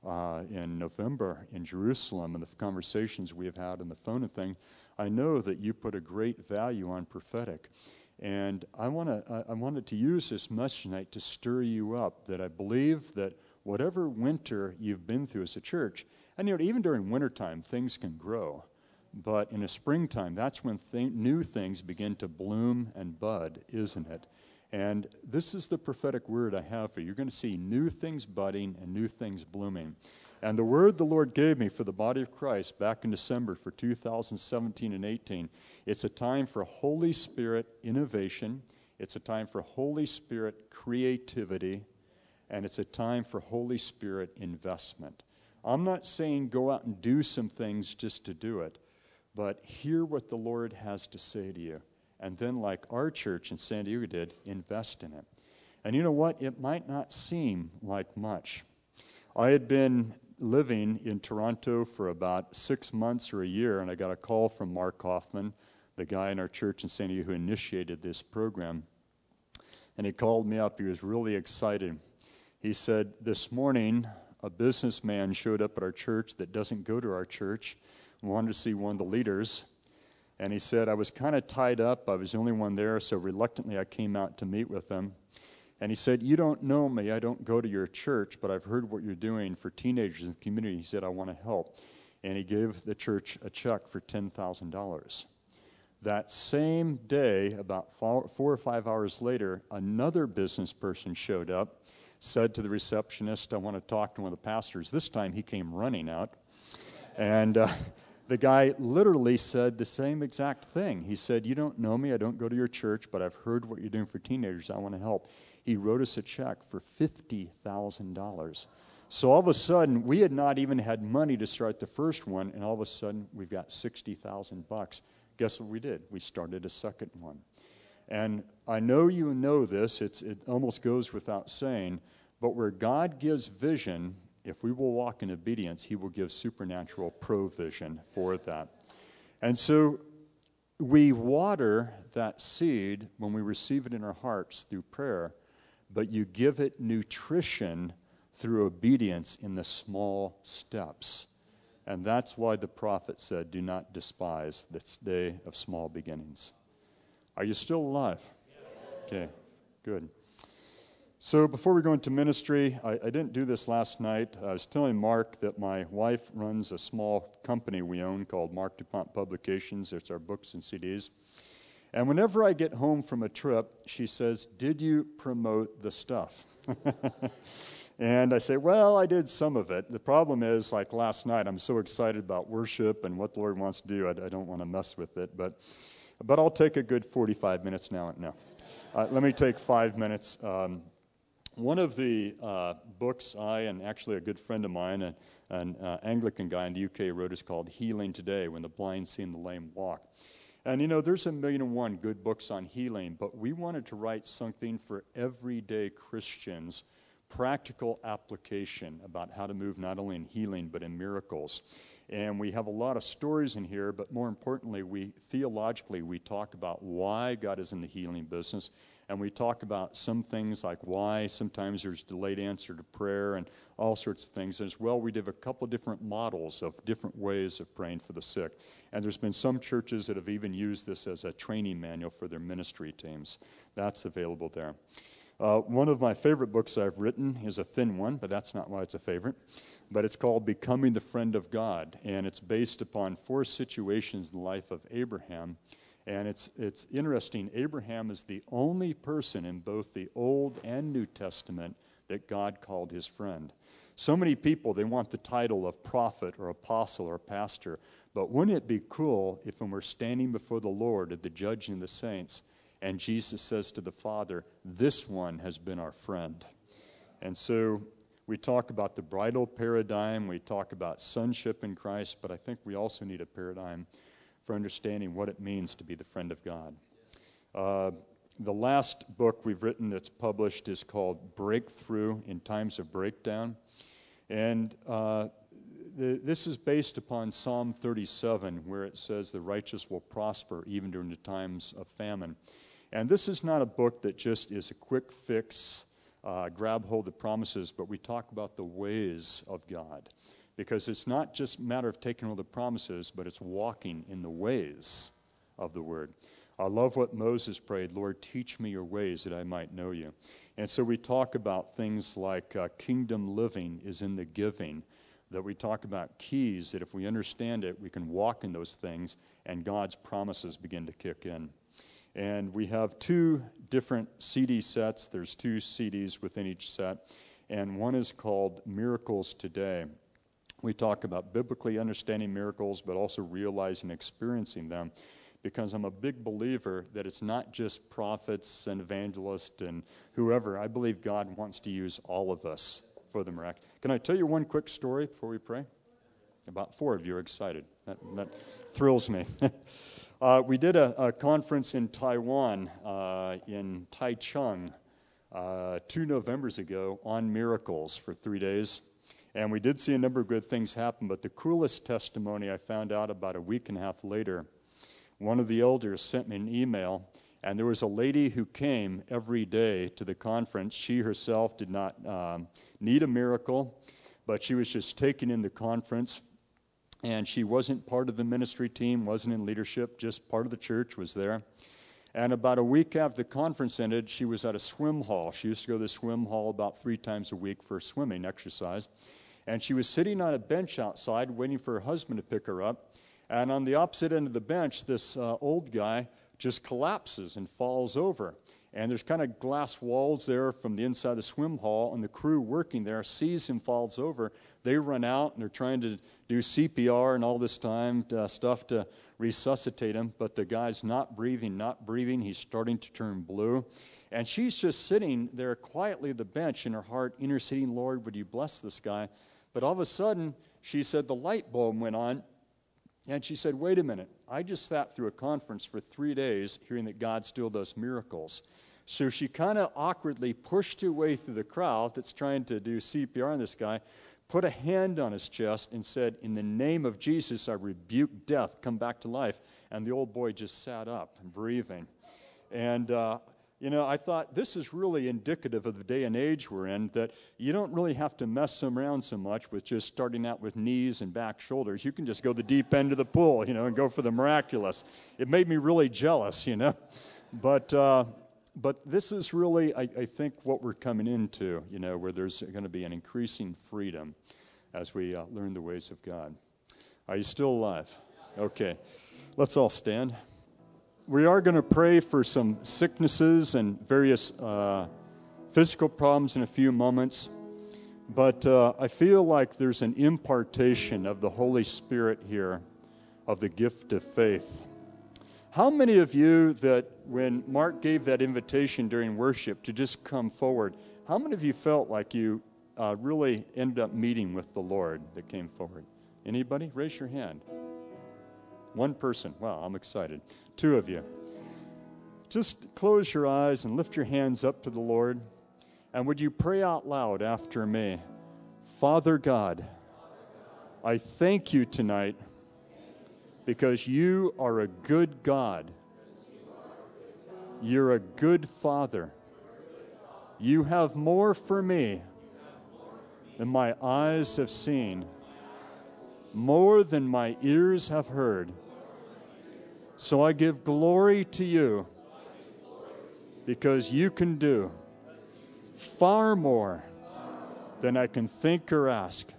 uh, in November in Jerusalem and the conversations we have had on the phone and thing, I know that you put a great value on prophetic. And I, wanna, I, wanted to use this message tonight to stir you up that I believe that whatever winter you've been through as a church, and you know, even during wintertime, things can grow. But in the springtime, that's when th- new things begin to bloom and bud, isn't it? And this is the prophetic word I have for you. You're going to see new things budding and new things blooming. And the word the Lord gave me for the body of Christ back in December for 2017 and 18, it's a time for Holy Spirit innovation, it's a time for Holy Spirit creativity, and it's a time for Holy Spirit investment. I'm not saying go out and do some things just to do it, but hear what the Lord has to say to you. And then, like our church in San Diego did, invest in it. And you know what? It might not seem like much. I had been living in Toronto for about six months or a year, and I got a call from Mark Hoffman, the guy in our church in San Diego who initiated this program. And he called me up. He was really excited. He said, This morning, a businessman showed up at our church that doesn't go to our church, wanted to see one of the leaders. And he said, I was kind of tied up. I was the only one there, so reluctantly I came out to meet with them. And he said, You don't know me. I don't go to your church, but I've heard what you're doing for teenagers in the community. He said, I want to help. And he gave the church a check for $10,000. That same day, about four, or five hours later, another business person showed up, said to the receptionist, I want to talk to one of the pastors. This time he came running out. And uh, the guy literally said the same exact thing. He said, You don't know me. I don't go to your church, but I've heard what you're doing for teenagers. I want to help he wrote us a check for $50,000. So all of a sudden, we had not even had money to start the first one, and all of a sudden, we've got 60,000 bucks. Guess what we did? We started a second one. And I know you know this, it's, it almost goes without saying, but where God gives vision, if we will walk in obedience, He will give supernatural provision for that. And so we water that seed when we receive it in our hearts through prayer but you give it nutrition through obedience in the small steps. And that's why the prophet said, Do not despise this day of small beginnings. Are you still alive? Okay, good. So before we go into ministry, I, I, didn't do this last night. I was telling Mark that my wife runs a small company we own called Mark DuPont Publications. It's our books and CDs. And whenever I get home from a trip, she says, Did you promote the stuff? and I say, Well, I did some of it. The problem is, like last night, I'm so excited about worship and what the Lord wants to do, I, I don't want to mess with it. But, but I'll take a good 45 minutes now. No. Uh, let me take five minutes. Um, one of the uh, books I and actually a good friend of mine, an, an uh, Anglican guy in the UK, wrote is called Healing Today When the Blind See and the Lame Walk. And you know, there's a million and one good books on healing, but we wanted to write something for everyday Christians, practical application about how to move not only in healing, but in miracles. And we have a lot of stories in here, but more importantly, we theologically we talk about why God is in the healing business and we talk about some things like why sometimes there's delayed answer to prayer and all sorts of things. As well, we did a couple different models of different ways of praying for the sick. And there's been some churches that have even used this as a training manual for their ministry teams. That's available there. Uh, one of my favorite books I've written is a thin one, but that's not why it's a favorite. But it's called Becoming the Friend of God, and it's based upon four situations in the life of Abraham and it's, it's interesting. Abraham is the only person in both the Old and New Testament that God called his friend. So many people, they want the title of prophet or apostle or pastor. But wouldn't it be cool if when we're standing before the Lord at the judging of the saints, and Jesus says to the Father, This one has been our friend. And so we talk about the bridal paradigm, we talk about sonship in Christ, but I think we also need a paradigm for understanding what it means to be the friend of God. Uh, the last book we've written that's published is called Breakthrough in Times of Breakdown. And uh, the, this is based upon Psalm 37, where it says, The righteous will prosper even during the times of famine. And this is not a book that just is a quick fix, uh, grab hold of the promises, but we talk about the ways of God because it's not just a matter of taking all the promises, but it's walking in the ways of the word. I love what Moses prayed Lord, teach me your ways that I might know you. And so we talk about things like uh, kingdom living is in the giving, that we talk about keys, that if we understand it, we can walk in those things and God's promises begin to kick in. And we have two different CD sets. There's two CDs within each set. And one is called Miracles Today. We talk about biblically understanding miracles, but also realizing, experiencing them because I'm a big believer that it's not just prophets and evangelists and whoever. I believe God wants to use all of us for the miraculous. Can I tell you one quick story before we pray? About four of you are excited. That, that thrills me. uh, we did a, a, conference in Taiwan, uh, in Taichung, uh, two Novembers ago on miracles for three days. And we did see a number of good things happen, but the coolest testimony I found out about a week and a half later one of the elders sent me an email, and there was a lady who came every day to the conference. She herself did not um, need a miracle, but she was just taken in the conference. And she wasn't part of the ministry team, wasn't in leadership, just part of the church, was there. And about a week after the conference ended, she was at a swim hall. She used to go to the swim hall about three times a week for swimming exercise. And she was sitting on a bench outside waiting for her husband to pick her up. And on the opposite end of the bench, this uh, old guy just collapses and falls over. And there's kind of glass walls there from the inside of the swim hall, and the crew working there sees him falls over. They run out and they're trying to do CPR and all this time uh, stuff to resuscitate him, but the guy's not breathing, not breathing. He's starting to turn blue. And she's just sitting there quietly at the bench in her heart, interceding, Lord, would you bless this guy? But all of a sudden, she said the light bulb went on, and she said, Wait a minute. I just sat through a conference for three days hearing that God still does miracles. So she kind of awkwardly pushed her way through the crowd that's trying to do CPR on this guy, put a hand on his chest, and said, In the name of Jesus, I rebuke death, come back to life. And the old boy just sat up and breathing. And uh, you know, I thought this is really indicative of the day and age we're in that you don't really have to mess around so much with just starting out with knees and back shoulders. You can just go the deep end of the pool, you know, and go for the miraculous. It made me really jealous, you know. But, uh, but this is really, I, I, think, what we're coming into, you know, where there's going to be an increasing freedom as we uh, learn the ways of God. Are you still alive? Okay. Let's all stand we are going to pray for some sicknesses and various uh, physical problems in a few moments. But uh, I feel like there's an impartation of the Holy Spirit here of the gift of faith. How many of you that when Mark gave that invitation during worship to just come forward, how many of you felt like you uh, really ended up meeting with the Lord that came forward? Anybody? Raise your hand. One person. Wow, I'm excited. Two of you. Just close your eyes and lift your hands up to the Lord. And would you pray out loud after me? Father God, I thank you tonight because you are a good God. You're a good Father. You have more for me than my eyes have seen, more than my ears have heard. So I give glory to you because you can do far more than I can think or ask.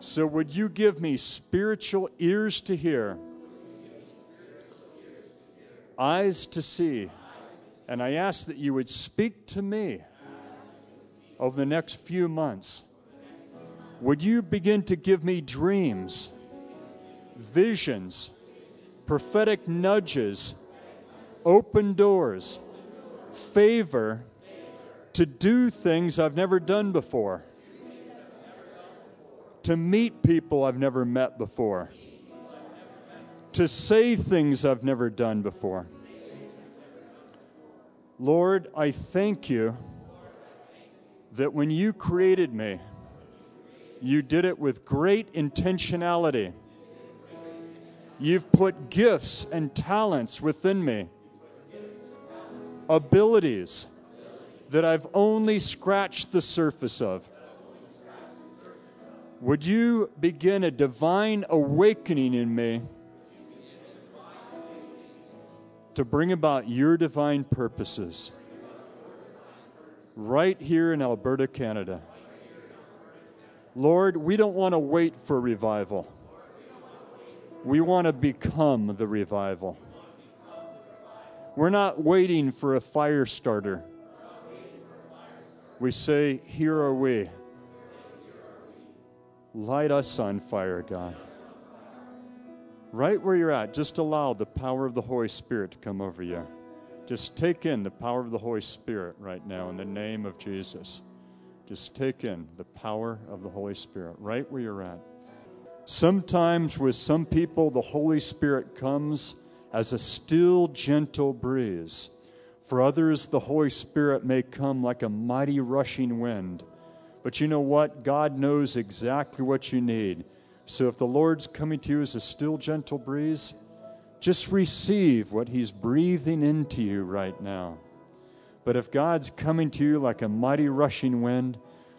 So, would you give me spiritual ears to hear, eyes to see, and I ask that you would speak to me over the next few months? Would you begin to give me dreams, visions, prophetic nudges, open doors, favor to do things I've never done before, to meet people I've never met before, to say things I've never done before. Lord, I thank you that when you created me, you did it with great intentionality You've put gifts and talents within me, abilities that I've only scratched the surface of. Would you begin a divine awakening in me to bring about your divine purposes right here in Alberta, Canada. Lord, we don't want to wait for revival. We want to become the revival. We're not waiting for a fire starter. We say, Here are we. Light us on fire, God. Right where you're at, just allow the power of the Holy Spirit to come over you. Just take in the power of the Holy Spirit right now in the name of Jesus. Just take in the power of the Holy Spirit right where you're at. Sometimes with some people, the Holy Spirit comes as a still, gentle breeze. For others, the Holy Spirit may come like a mighty rushing wind. But you know what? God knows exactly what you need. So if the Lord's coming to you as a still, gentle breeze, just receive what He's breathing into you right now. But if God's coming to you like a mighty rushing wind,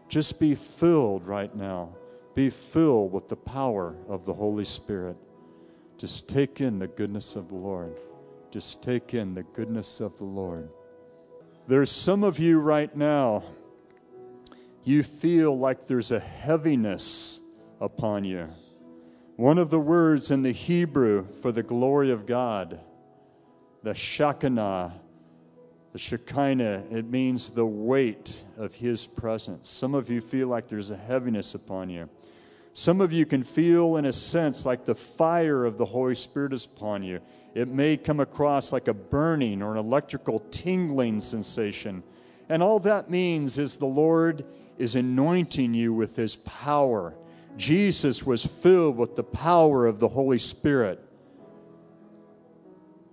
just be filled right now. Be filled with the power of the Holy Spirit. Just take in the goodness of the Lord. Just take in the goodness of the Lord. There's some of you right now, you feel like there's a heaviness upon you. One of the words in the Hebrew for the glory of God, the Shekinah, the Shekinah, it means the weight of His presence. Some of you feel like there's a heaviness upon you. Some of you can feel, in a sense, like the fire of the Holy Spirit is upon you. It may come across like a burning or an electrical tingling sensation. And all that means is the Lord is anointing you with His power. Jesus was filled with the power of the Holy Spirit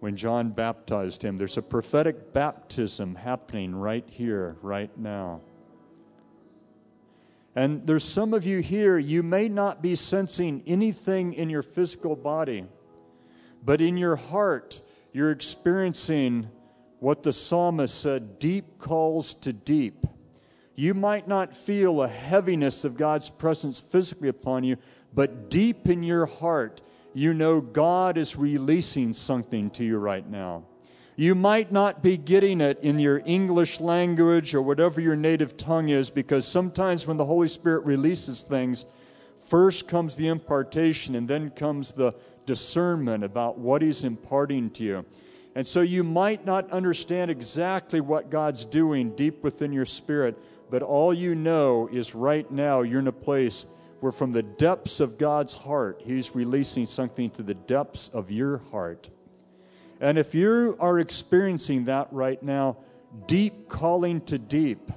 when John baptized him. There's a prophetic baptism happening right here, right now. And there's some of you here, you may not be sensing anything in your physical body, but in your heart, you're experiencing what the psalmist said deep calls to deep. You might not feel a heaviness of God's presence physically upon you, but deep in your heart, you know God is releasing something to you right now. You might not be getting it in your English language or whatever your native tongue is, because sometimes when the Holy Spirit releases things, first comes the impartation and then comes the discernment about what He's imparting to you. And so you might not understand exactly what God's doing deep within your spirit, but all you know is right now you're in a place where, from the depths of God's heart, He's releasing something to the depths of your heart. And if you are experiencing that right now, deep calling to deep,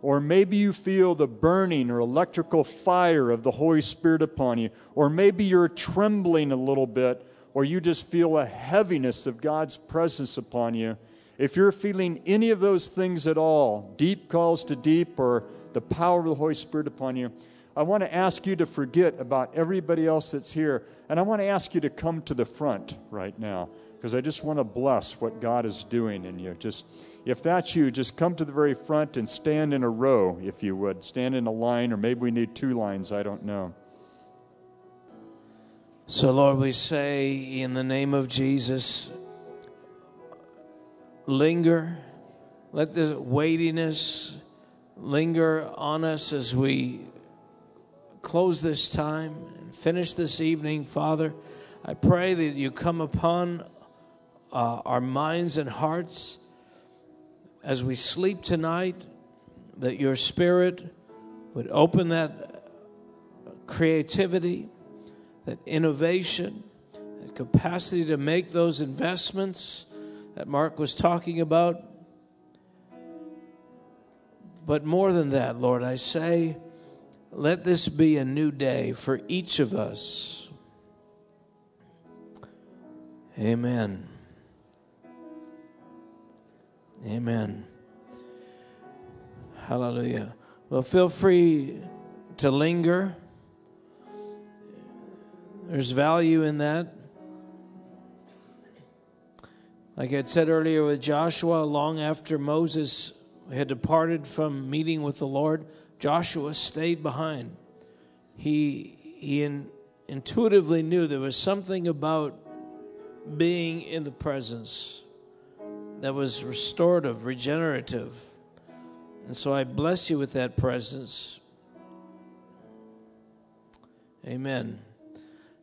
or maybe you feel the burning or electrical fire of the Holy Spirit upon you, or maybe you're trembling a little bit, or you just feel a heaviness of God's presence upon you. If you're feeling any of those things at all, deep calls to deep, or the power of the Holy Spirit upon you, I want to ask you to forget about everybody else that's here, and I want to ask you to come to the front right now because I just want to bless what God is doing in you. Just if that's you, just come to the very front and stand in a row, if you would. Stand in a line, or maybe we need two lines, I don't know. So, Lord, we say in the name of Jesus, linger. Let the weightiness linger on us as we close this time and finish this evening, Father. I pray that you come upon uh, our minds and hearts as we sleep tonight, that your spirit would open that creativity, that innovation, that capacity to make those investments that Mark was talking about. But more than that, Lord, I say, let this be a new day for each of us. Amen. Amen. Hallelujah. Well, feel free to linger. There's value in that. Like I said earlier with Joshua, long after Moses had departed from meeting with the Lord, Joshua stayed behind. He, he in, intuitively knew there was something about being in the presence that was restorative, regenerative. And so I bless you with that presence. Amen.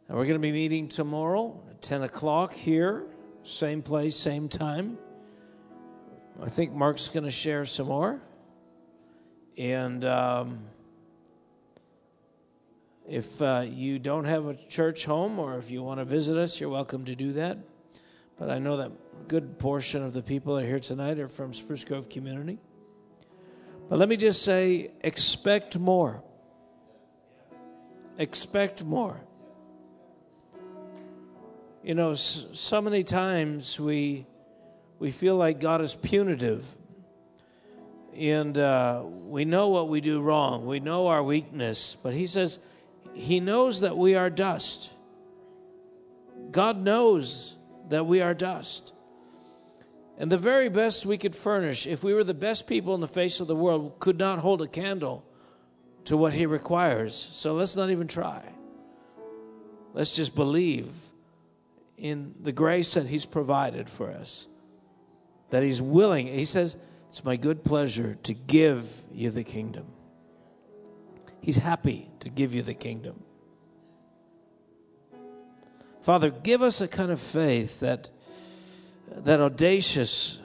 And we're going to be meeting tomorrow at 10 o'clock here, same place, same time. I think Mark's going to share some more. And um, if uh, you don't have a church home or if you want to visit us, you're welcome to do that. But I know that good portion of the people that are here tonight are from Spruce Grove community. But let me just say expect more. Expect more. You know, so many times we we feel like God is punitive, and uh, we know what we do wrong. We know our weakness, but He says He knows that we are dust. God knows that we are dust. And the very best we could furnish, if we were the best people in the face of the world, could not hold a candle to what He requires. So let's not even try. Let's just believe in the grace that He's provided for us, that He's willing. He says, It's my good pleasure to give you the kingdom. He's happy to give you the kingdom. Father, give us a kind of faith that that audacious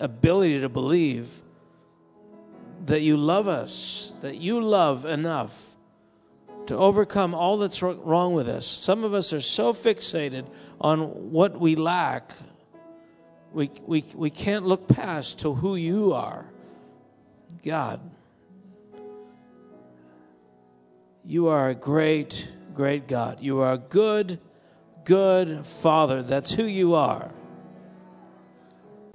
ability to believe that you love us, that you love enough to overcome all that's wrong with us. Some of us are so fixated on what we lack, we, we, we can't look past to who you are. God, you are a great, great God. You are a good, good Father. That's who you are.